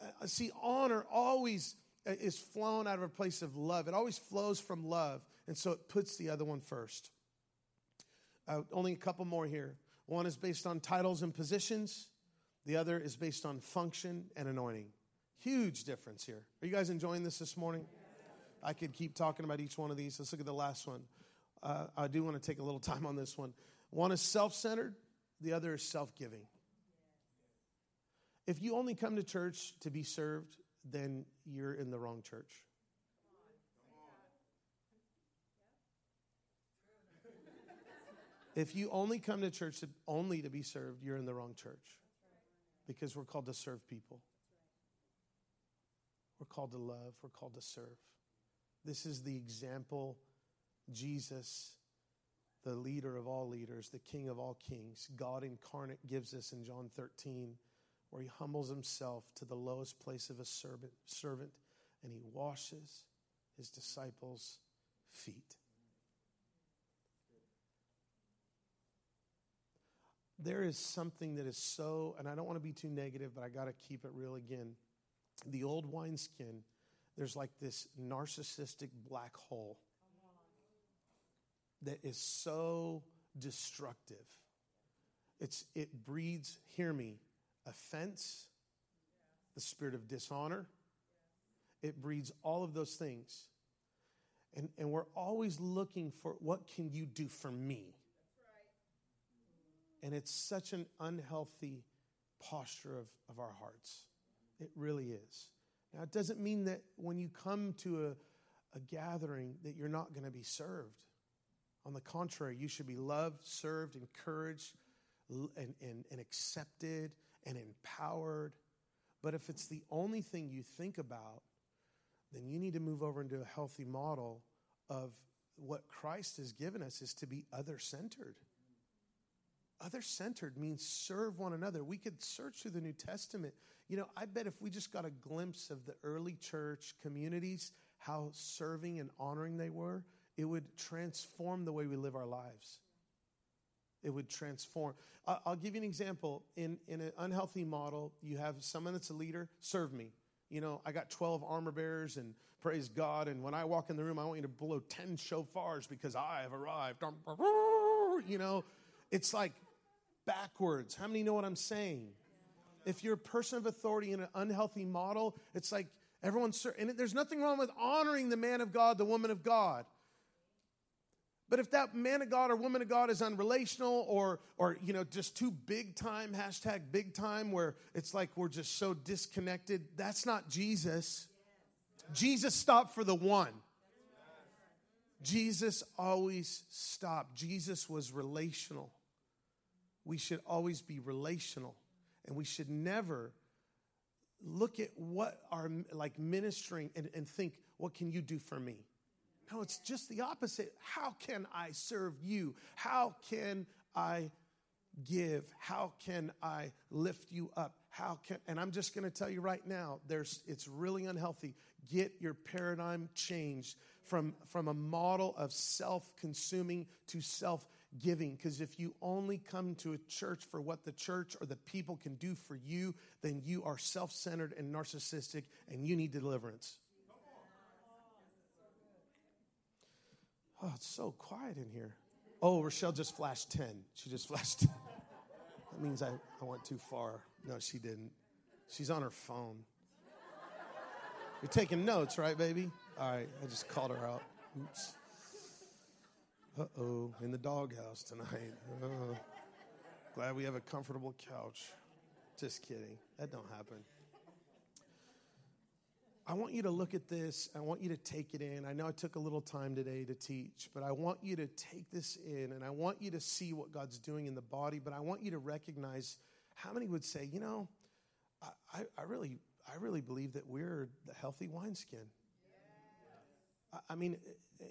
Uh, see, honor always uh, is flown out of a place of love. It always flows from love. And so it puts the other one first. Uh, only a couple more here. One is based on titles and positions, the other is based on function and anointing. Huge difference here. Are you guys enjoying this this morning? I could keep talking about each one of these. Let's look at the last one. Uh, I do want to take a little time on this one. One is self centered, the other is self giving. If you only come to church to be served, then you're in the wrong church. If you only come to church to, only to be served, you're in the wrong church. Because we're called to serve people. We're called to love, we're called to serve. This is the example Jesus, the leader of all leaders, the king of all kings, God incarnate gives us in John 13 where he humbles himself to the lowest place of a servant, servant and he washes his disciples' feet. There is something that is so, and I don't want to be too negative, but I got to keep it real again. The old wineskin, there's like this narcissistic black hole that is so destructive. It's, it breeds, hear me, offense, the spirit of dishonor. It breeds all of those things. And, and we're always looking for what can you do for me? And it's such an unhealthy posture of, of our hearts. It really is. Now, it doesn't mean that when you come to a, a gathering that you're not going to be served. On the contrary, you should be loved, served, encouraged, and, and, and accepted and empowered. But if it's the only thing you think about, then you need to move over into a healthy model of what Christ has given us is to be other centered. Other centered means serve one another. We could search through the New Testament. You know, I bet if we just got a glimpse of the early church communities, how serving and honoring they were, it would transform the way we live our lives it would transform. I'll give you an example. In, in an unhealthy model, you have someone that's a leader, serve me. You know, I got 12 armor bearers and praise God. And when I walk in the room, I want you to blow 10 shofars because I have arrived. You know, it's like backwards. How many know what I'm saying? If you're a person of authority in an unhealthy model, it's like everyone's, and there's nothing wrong with honoring the man of God, the woman of God. But if that man of God or woman of God is unrelational or, or you know, just too big time, hashtag big time, where it's like we're just so disconnected, that's not Jesus. Jesus stopped for the one. Jesus always stopped. Jesus was relational. We should always be relational. And we should never look at what our like ministering and, and think, what can you do for me? No, it's just the opposite. How can I serve you? How can I give? How can I lift you up? How can and I'm just going to tell you right now, there's it's really unhealthy. Get your paradigm changed from from a model of self-consuming to self-giving because if you only come to a church for what the church or the people can do for you, then you are self-centered and narcissistic and you need deliverance. Oh, it's so quiet in here. Oh, Rochelle just flashed 10. She just flashed 10. That means I, I went too far. No, she didn't. She's on her phone. You're taking notes, right, baby? All right, I just called her out. Oops. Uh oh, in the doghouse tonight. Uh, glad we have a comfortable couch. Just kidding. That don't happen. I want you to look at this. I want you to take it in. I know I took a little time today to teach, but I want you to take this in and I want you to see what God's doing in the body. But I want you to recognize how many would say, you know, I, I really, I really believe that we're the healthy wineskin. I, I mean,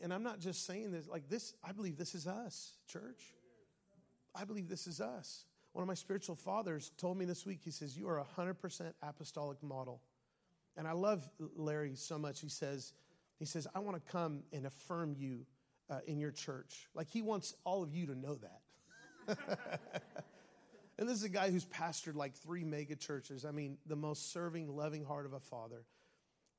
and I'm not just saying this like this, I believe this is us, church. I believe this is us. One of my spiritual fathers told me this week, he says, You are a 100% apostolic model. And I love Larry so much. He says, he says, I want to come and affirm you uh, in your church. Like he wants all of you to know that. and this is a guy who's pastored like three mega churches. I mean, the most serving, loving heart of a father.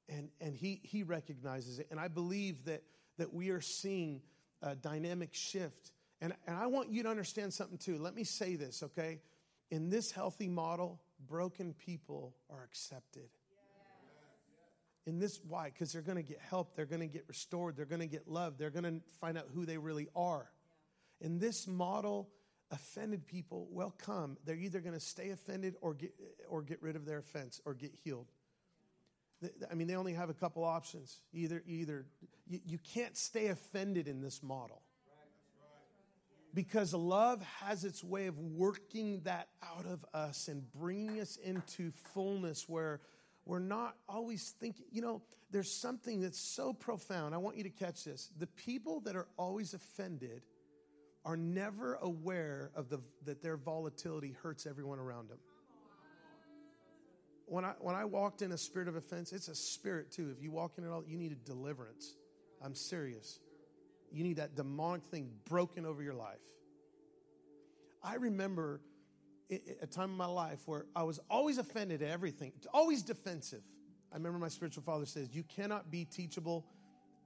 And, and he, he recognizes it. And I believe that, that we are seeing a dynamic shift. And, and I want you to understand something too. Let me say this, okay? In this healthy model, broken people are accepted in this why? Because they're going to get help they're going to get restored they're going to get loved they're going to find out who they really are. In this model offended people will come they're either going to stay offended or get or get rid of their offense or get healed. I mean they only have a couple options either either you, you can't stay offended in this model. Because love has its way of working that out of us and bringing us into fullness where we're not always thinking, you know, there's something that's so profound. I want you to catch this. The people that are always offended are never aware of the, that their volatility hurts everyone around them. When I, when I walked in a spirit of offense, it's a spirit too. If you walk in it all, you need a deliverance. I'm serious. You need that demonic thing broken over your life. I remember a time in my life where I was always offended at everything, always defensive. I remember my spiritual father says, You cannot be teachable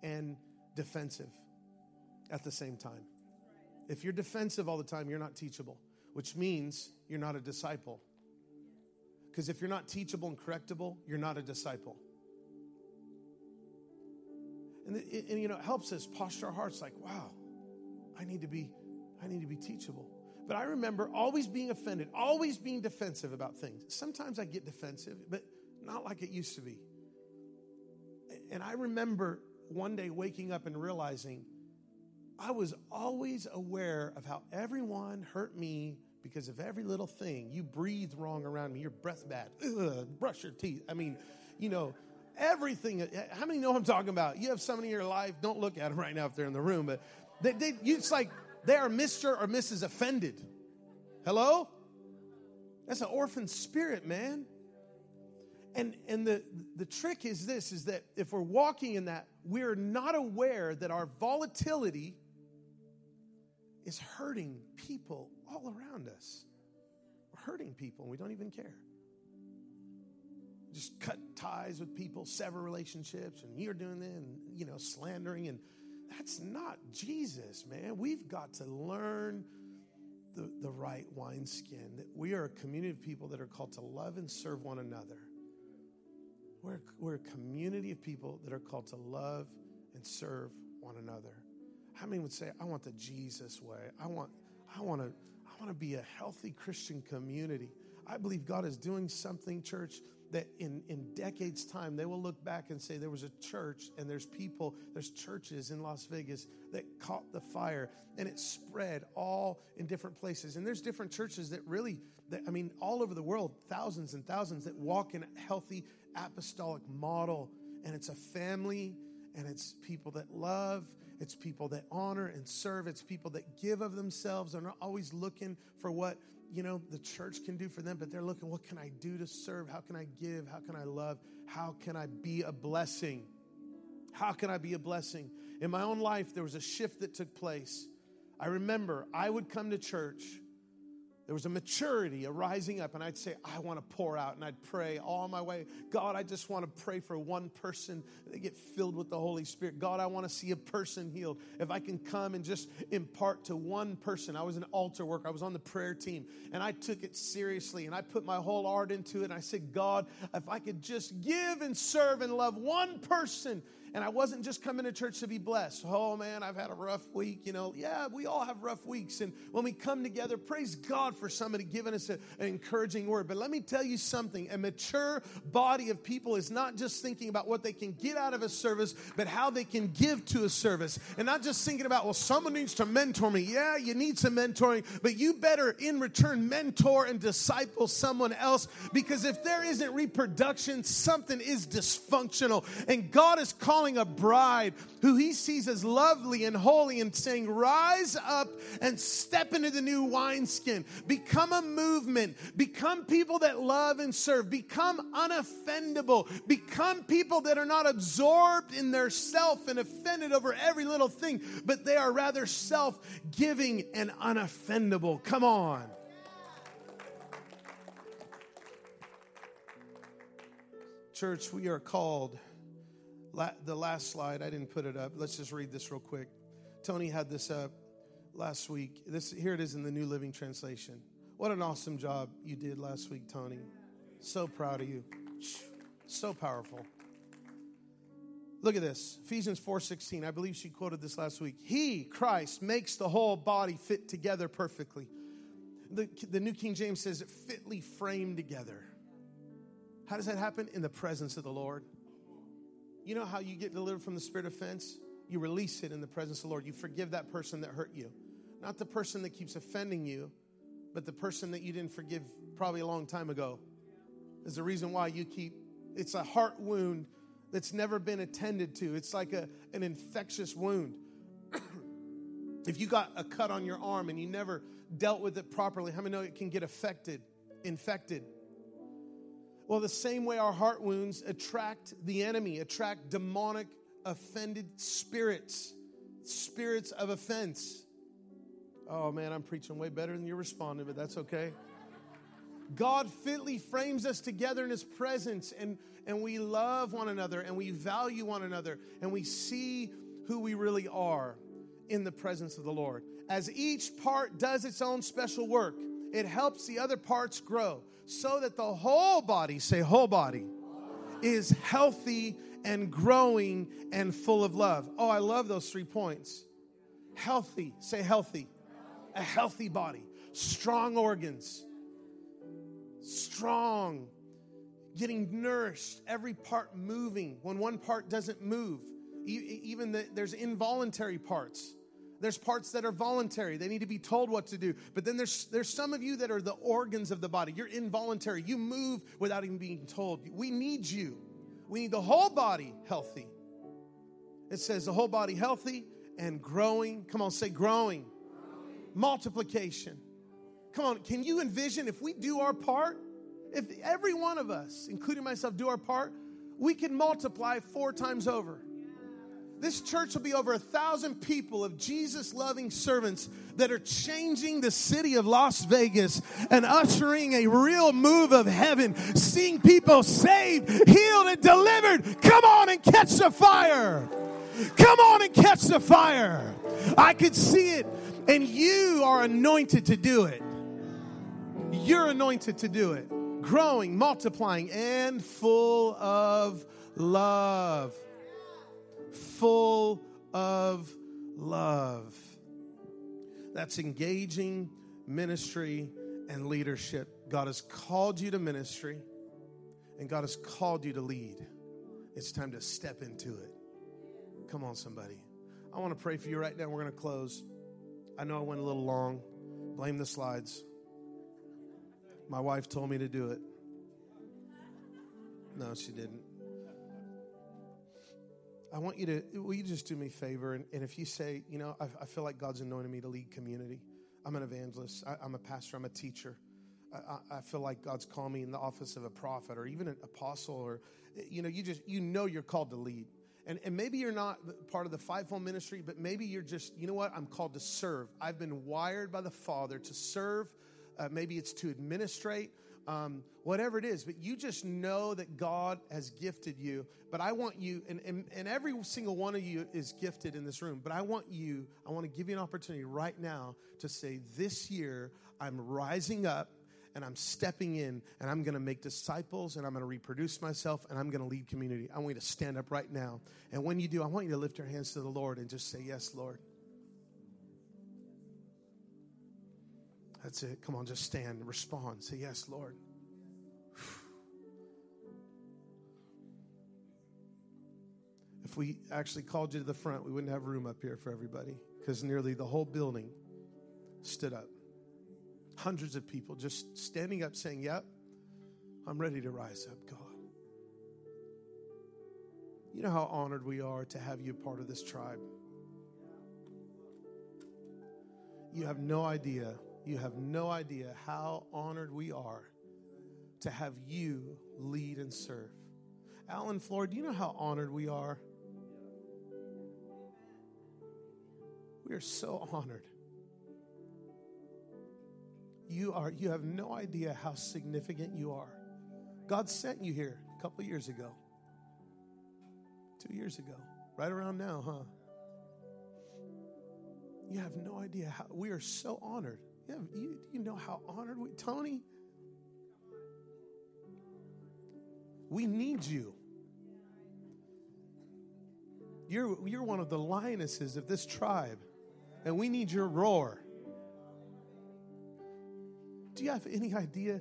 and defensive at the same time. If you're defensive all the time, you're not teachable, which means you're not a disciple. Because if you're not teachable and correctable, you're not a disciple. And, and you know, it helps us posture our hearts like, wow, I need to be, I need to be teachable. But I remember always being offended, always being defensive about things. Sometimes I get defensive, but not like it used to be. And I remember one day waking up and realizing I was always aware of how everyone hurt me because of every little thing. You breathe wrong around me, your breath bad, Ugh, brush your teeth. I mean, you know, everything. How many know I'm talking about? You have someone in your life, don't look at them right now if they're in the room, but they, they, it's like they are Mr. or Mrs. Offended. Hello? That's an orphan spirit, man. And, and the, the trick is this is that if we're walking in that, we're not aware that our volatility is hurting people all around us. We're hurting people and we don't even care. Just cut ties with people, sever relationships, and you're doing that, and you know, slandering and that's not Jesus, man. We've got to learn the, the right wineskin. That we are a community of people that are called to love and serve one another. We're, we're a community of people that are called to love and serve one another. How many would say, I want the Jesus way? I want, I want to, I want to be a healthy Christian community. I believe God is doing something, church, that in, in decades' time, they will look back and say there was a church and there's people, there's churches in Las Vegas that caught the fire and it spread all in different places. And there's different churches that really, that, I mean, all over the world, thousands and thousands that walk in a healthy apostolic model. And it's a family and it's people that love it's people that honor and serve. It's people that give of themselves. and are always looking for what you know, the church can do for them, but they're looking, what can I do to serve? How can I give? How can I love? How can I be a blessing? How can I be a blessing? In my own life, there was a shift that took place. I remember I would come to church there was a maturity, a rising up, and I'd say, I want to pour out, and I'd pray all my way. God, I just want to pray for one person. They get filled with the Holy Spirit. God, I want to see a person healed. If I can come and just impart to one person, I was an altar worker, I was on the prayer team, and I took it seriously, and I put my whole heart into it. And I said, God, if I could just give and serve and love one person, And I wasn't just coming to church to be blessed. Oh man, I've had a rough week. You know, yeah, we all have rough weeks. And when we come together, praise God for somebody giving us a, an encouraging word. But let me tell you something a mature body of people is not just thinking about what they can get out of a service, but how they can give to a service. And not just thinking about, well, someone needs to mentor me. Yeah, you need some mentoring, but you better in return mentor and disciple someone else because if there isn't reproduction, something is dysfunctional. And God is calling a bride who he sees as lovely and holy and saying, Rise up and step into the new wineskin. Become a movement. Become people that love and serve. Become unoffendable. Become people that are not absorbed in their self and offended over every little thing, but they are rather self giving and unoffendable. Come on. Church, we are called. The last slide, I didn't put it up. Let's just read this real quick. Tony had this up last week. This here it is in the New Living Translation. What an awesome job you did last week, Tony. So proud of you. So powerful. Look at this. Ephesians 4:16. I believe she quoted this last week. He, Christ, makes the whole body fit together perfectly. The, the New King James says it fitly framed together. How does that happen? In the presence of the Lord. You know how you get delivered from the spirit of offense? You release it in the presence of the Lord. You forgive that person that hurt you. Not the person that keeps offending you, but the person that you didn't forgive probably a long time ago. Is the reason why you keep it's a heart wound that's never been attended to. It's like a, an infectious wound. if you got a cut on your arm and you never dealt with it properly, how many know it can get affected, infected? Well, the same way our heart wounds attract the enemy, attract demonic, offended spirits, spirits of offense. Oh man, I'm preaching way better than you're responding, but that's okay. God fitly frames us together in His presence, and, and we love one another, and we value one another, and we see who we really are in the presence of the Lord. As each part does its own special work, it helps the other parts grow so that the whole body, say whole body, is healthy and growing and full of love. Oh, I love those three points. Healthy, say healthy. A healthy body, strong organs, strong, getting nourished, every part moving. When one part doesn't move, even the, there's involuntary parts there's parts that are voluntary. They need to be told what to do. But then there's there's some of you that are the organs of the body. You're involuntary. You move without even being told. We need you. We need the whole body healthy. It says the whole body healthy and growing. Come on, say growing. growing. Multiplication. Come on, can you envision if we do our part? If every one of us, including myself, do our part, we can multiply four times over. This church will be over a thousand people of Jesus loving servants that are changing the city of Las Vegas and ushering a real move of heaven, seeing people saved, healed, and delivered. Come on and catch the fire. Come on and catch the fire. I could see it, and you are anointed to do it. You're anointed to do it. Growing, multiplying, and full of love full of love. That's engaging ministry and leadership. God has called you to ministry and God has called you to lead. It's time to step into it. Come on, somebody. I want to pray for you right now. We're going to close. I know I went a little long. Blame the slides. My wife told me to do it. No, she didn't. I want you to, will you just do me a favor? And, and if you say, you know, I, I, feel like God's anointed me to lead community, I'm an evangelist, I, am a pastor, I'm a teacher. I, I, feel like God's called me in the office of a prophet or even an apostle, or, you know, you just, you know, you're called to lead. And, and maybe you're not part of the fivefold ministry, but maybe you're just, you know what? I'm called to serve. I've been wired by the Father to serve. Uh, maybe it's to administrate um, whatever it is, but you just know that God has gifted you. But I want you, and, and, and every single one of you is gifted in this room, but I want you, I want to give you an opportunity right now to say, This year, I'm rising up and I'm stepping in and I'm going to make disciples and I'm going to reproduce myself and I'm going to lead community. I want you to stand up right now. And when you do, I want you to lift your hands to the Lord and just say, Yes, Lord. That's it. Come on, just stand, respond. Say, Yes, Lord. If we actually called you to the front, we wouldn't have room up here for everybody because nearly the whole building stood up. Hundreds of people just standing up saying, Yep, I'm ready to rise up, God. You know how honored we are to have you part of this tribe. You have no idea, you have no idea how honored we are to have you lead and serve. Alan Floor, do you know how honored we are? We are so honored. You are you have no idea how significant you are. God sent you here a couple years ago. 2 years ago. Right around now, huh? You have no idea how we are so honored. You, have, you, you know how honored we Tony We need you. You're, you're one of the lionesses of this tribe and we need your roar. Do you have any idea,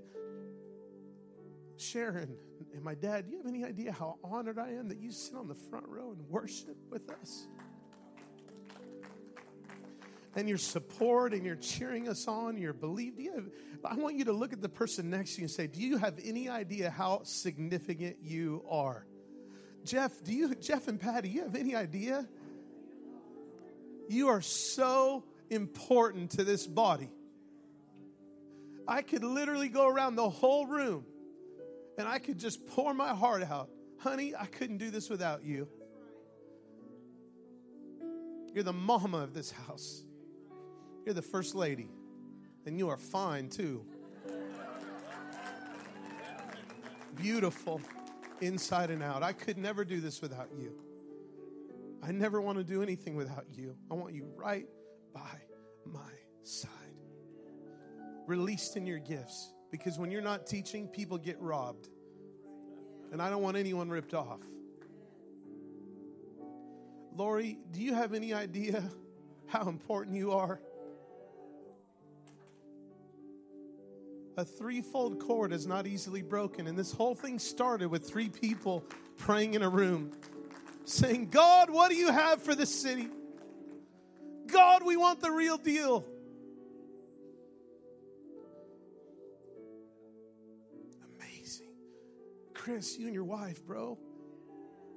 Sharon and my dad, do you have any idea how honored I am that you sit on the front row and worship with us? And your support and you're cheering us on, your belief. Do you I want you to look at the person next to you and say, Do you have any idea how significant you are? Jeff, do you Jeff and Patty, you have any idea you are so important to this body. I could literally go around the whole room and I could just pour my heart out. Honey, I couldn't do this without you. You're the mama of this house. You're the first lady. And you are fine too. Beautiful inside and out. I could never do this without you. I never want to do anything without you. I want you right by my side. Released in your gifts. Because when you're not teaching, people get robbed. And I don't want anyone ripped off. Lori, do you have any idea how important you are? A threefold cord is not easily broken. And this whole thing started with three people praying in a room saying, God, what do you have for this city? God, we want the real deal. Amazing. Chris, you and your wife, bro,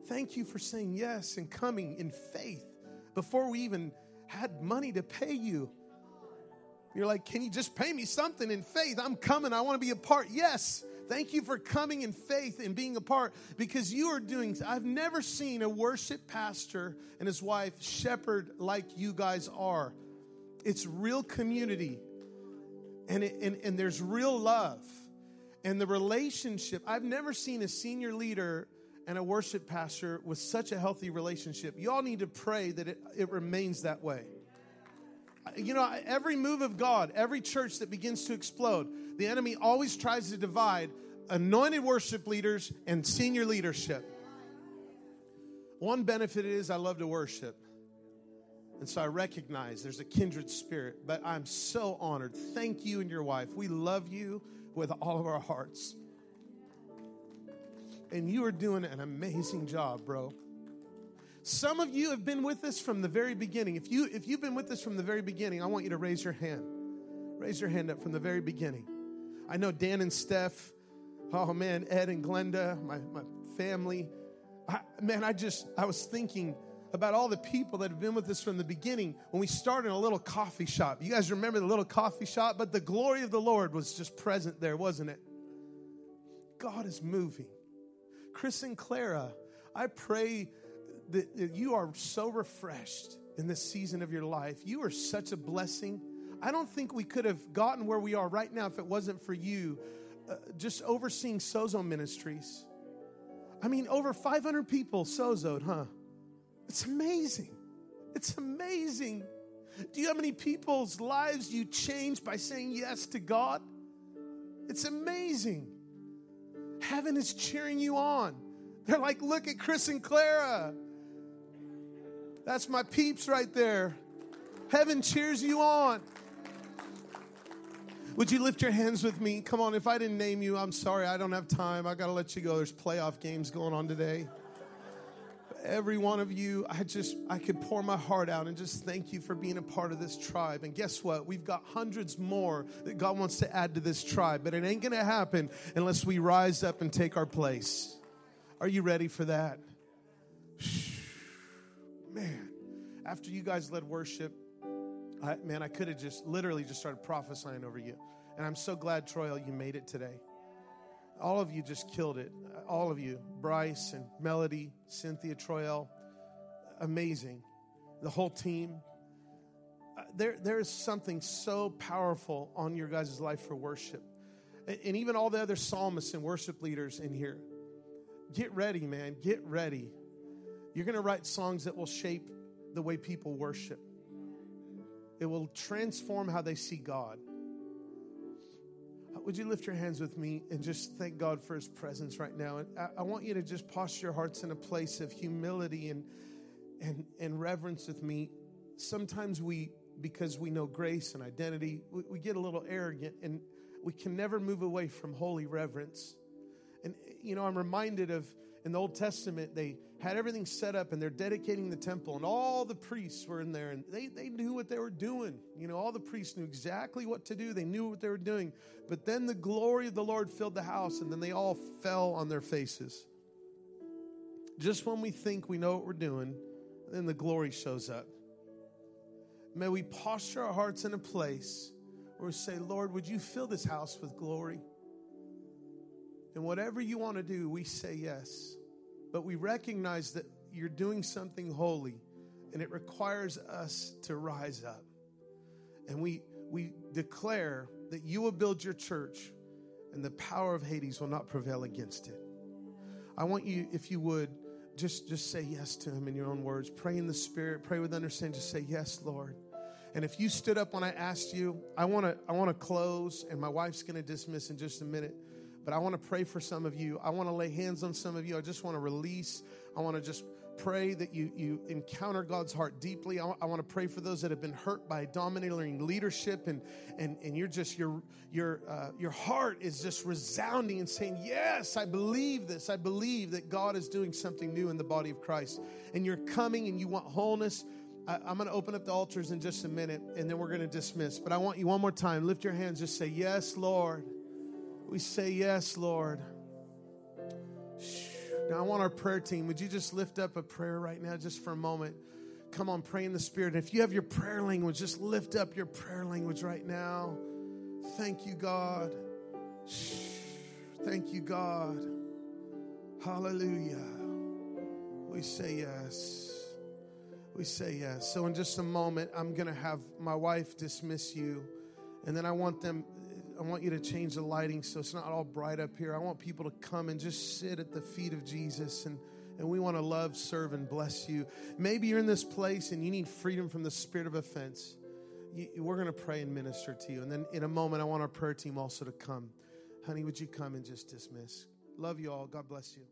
thank you for saying yes and coming in faith before we even had money to pay you. You're like, can you just pay me something in faith? I'm coming. I want to be a part. Yes. Thank you for coming in faith and being a part because you are doing. I've never seen a worship pastor and his wife shepherd like you guys are. It's real community and, it, and, and there's real love and the relationship. I've never seen a senior leader and a worship pastor with such a healthy relationship. You all need to pray that it, it remains that way. You know, every move of God, every church that begins to explode, the enemy always tries to divide anointed worship leaders and senior leadership. One benefit is I love to worship. And so I recognize there's a kindred spirit, but I'm so honored. Thank you and your wife. We love you with all of our hearts. And you are doing an amazing job, bro. Some of you have been with us from the very beginning. If you if you've been with us from the very beginning, I want you to raise your hand. Raise your hand up from the very beginning. I know Dan and Steph, oh man, Ed and Glenda, my, my family. I, man, I just, I was thinking about all the people that have been with us from the beginning when we started a little coffee shop. You guys remember the little coffee shop? But the glory of the Lord was just present there, wasn't it? God is moving. Chris and Clara, I pray that, that you are so refreshed in this season of your life. You are such a blessing I don't think we could have gotten where we are right now if it wasn't for you uh, just overseeing Sozo Ministries. I mean, over 500 people sozoed, huh? It's amazing. It's amazing. Do you know how many people's lives you changed by saying yes to God? It's amazing. Heaven is cheering you on. They're like, look at Chris and Clara. That's my peeps right there. Heaven cheers you on. Would you lift your hands with me? Come on, if I didn't name you, I'm sorry. I don't have time. I got to let you go. There's playoff games going on today. Every one of you, I just, I could pour my heart out and just thank you for being a part of this tribe. And guess what? We've got hundreds more that God wants to add to this tribe, but it ain't going to happen unless we rise up and take our place. Are you ready for that? Man, after you guys led worship, I, man, I could have just literally just started prophesying over you. And I'm so glad, Troy, you made it today. All of you just killed it. All of you, Bryce and Melody, Cynthia, Troyel, amazing. The whole team. Uh, there, there is something so powerful on your guys' life for worship. And, and even all the other psalmists and worship leaders in here. Get ready, man. Get ready. You're going to write songs that will shape the way people worship. It will transform how they see God. Would you lift your hands with me and just thank God for his presence right now? And I, want you to just posture your hearts in a place of humility and, and, and reverence with me. Sometimes we, because we know grace and identity, we, we get a little arrogant and we can never move away from holy reverence. And, you know, I'm reminded of in the Old Testament, they had everything set up and they're dedicating the temple, and all the priests were in there and they, they knew what they were doing. You know, all the priests knew exactly what to do, they knew what they were doing. But then the glory of the Lord filled the house, and then they all fell on their faces. Just when we think we know what we're doing, then the glory shows up. May we posture our hearts in a place where we say, Lord, would you fill this house with glory? And whatever you want to do, we say yes. But we recognize that you're doing something holy and it requires us to rise up. And we, we declare that you will build your church and the power of Hades will not prevail against it. I want you, if you would, just, just say yes to him in your own words. Pray in the spirit, pray with understanding. Just say, Yes, Lord. And if you stood up when I asked you, I want to I want to close, and my wife's going to dismiss in just a minute. But I want to pray for some of you. I want to lay hands on some of you. I just want to release. I want to just pray that you, you encounter God's heart deeply. I, want to pray for those that have been hurt by dominating leadership and, and, and you're just, your, your, uh, your heart is just resounding and saying, Yes, I believe this. I believe that God is doing something new in the body of Christ. And you're coming and you want wholeness. I, I'm going to open up the altars in just a minute and then we're going to dismiss. But I want you one more time, lift your hands, just say, Yes, Lord. We say, Yes, Lord. Now, I want our prayer team. Would you just lift up a prayer right now, just for a moment? Come on, pray in the Spirit. If you have your prayer language, just lift up your prayer language right now. Thank you, God. Thank you, God. Hallelujah. We say yes. We say yes. So, in just a moment, I'm going to have my wife dismiss you. And then I want them, I want you to change the lighting so it's not all bright up here. I want people to come and just sit at the feet of Jesus and and we want to love, serve, and bless you. Maybe you're in this place and you need freedom from the spirit of offense. You, we're going to pray and minister to you. And then in a moment, I want our prayer team also to come. Honey, would you come and just dismiss? Love you all. God bless you.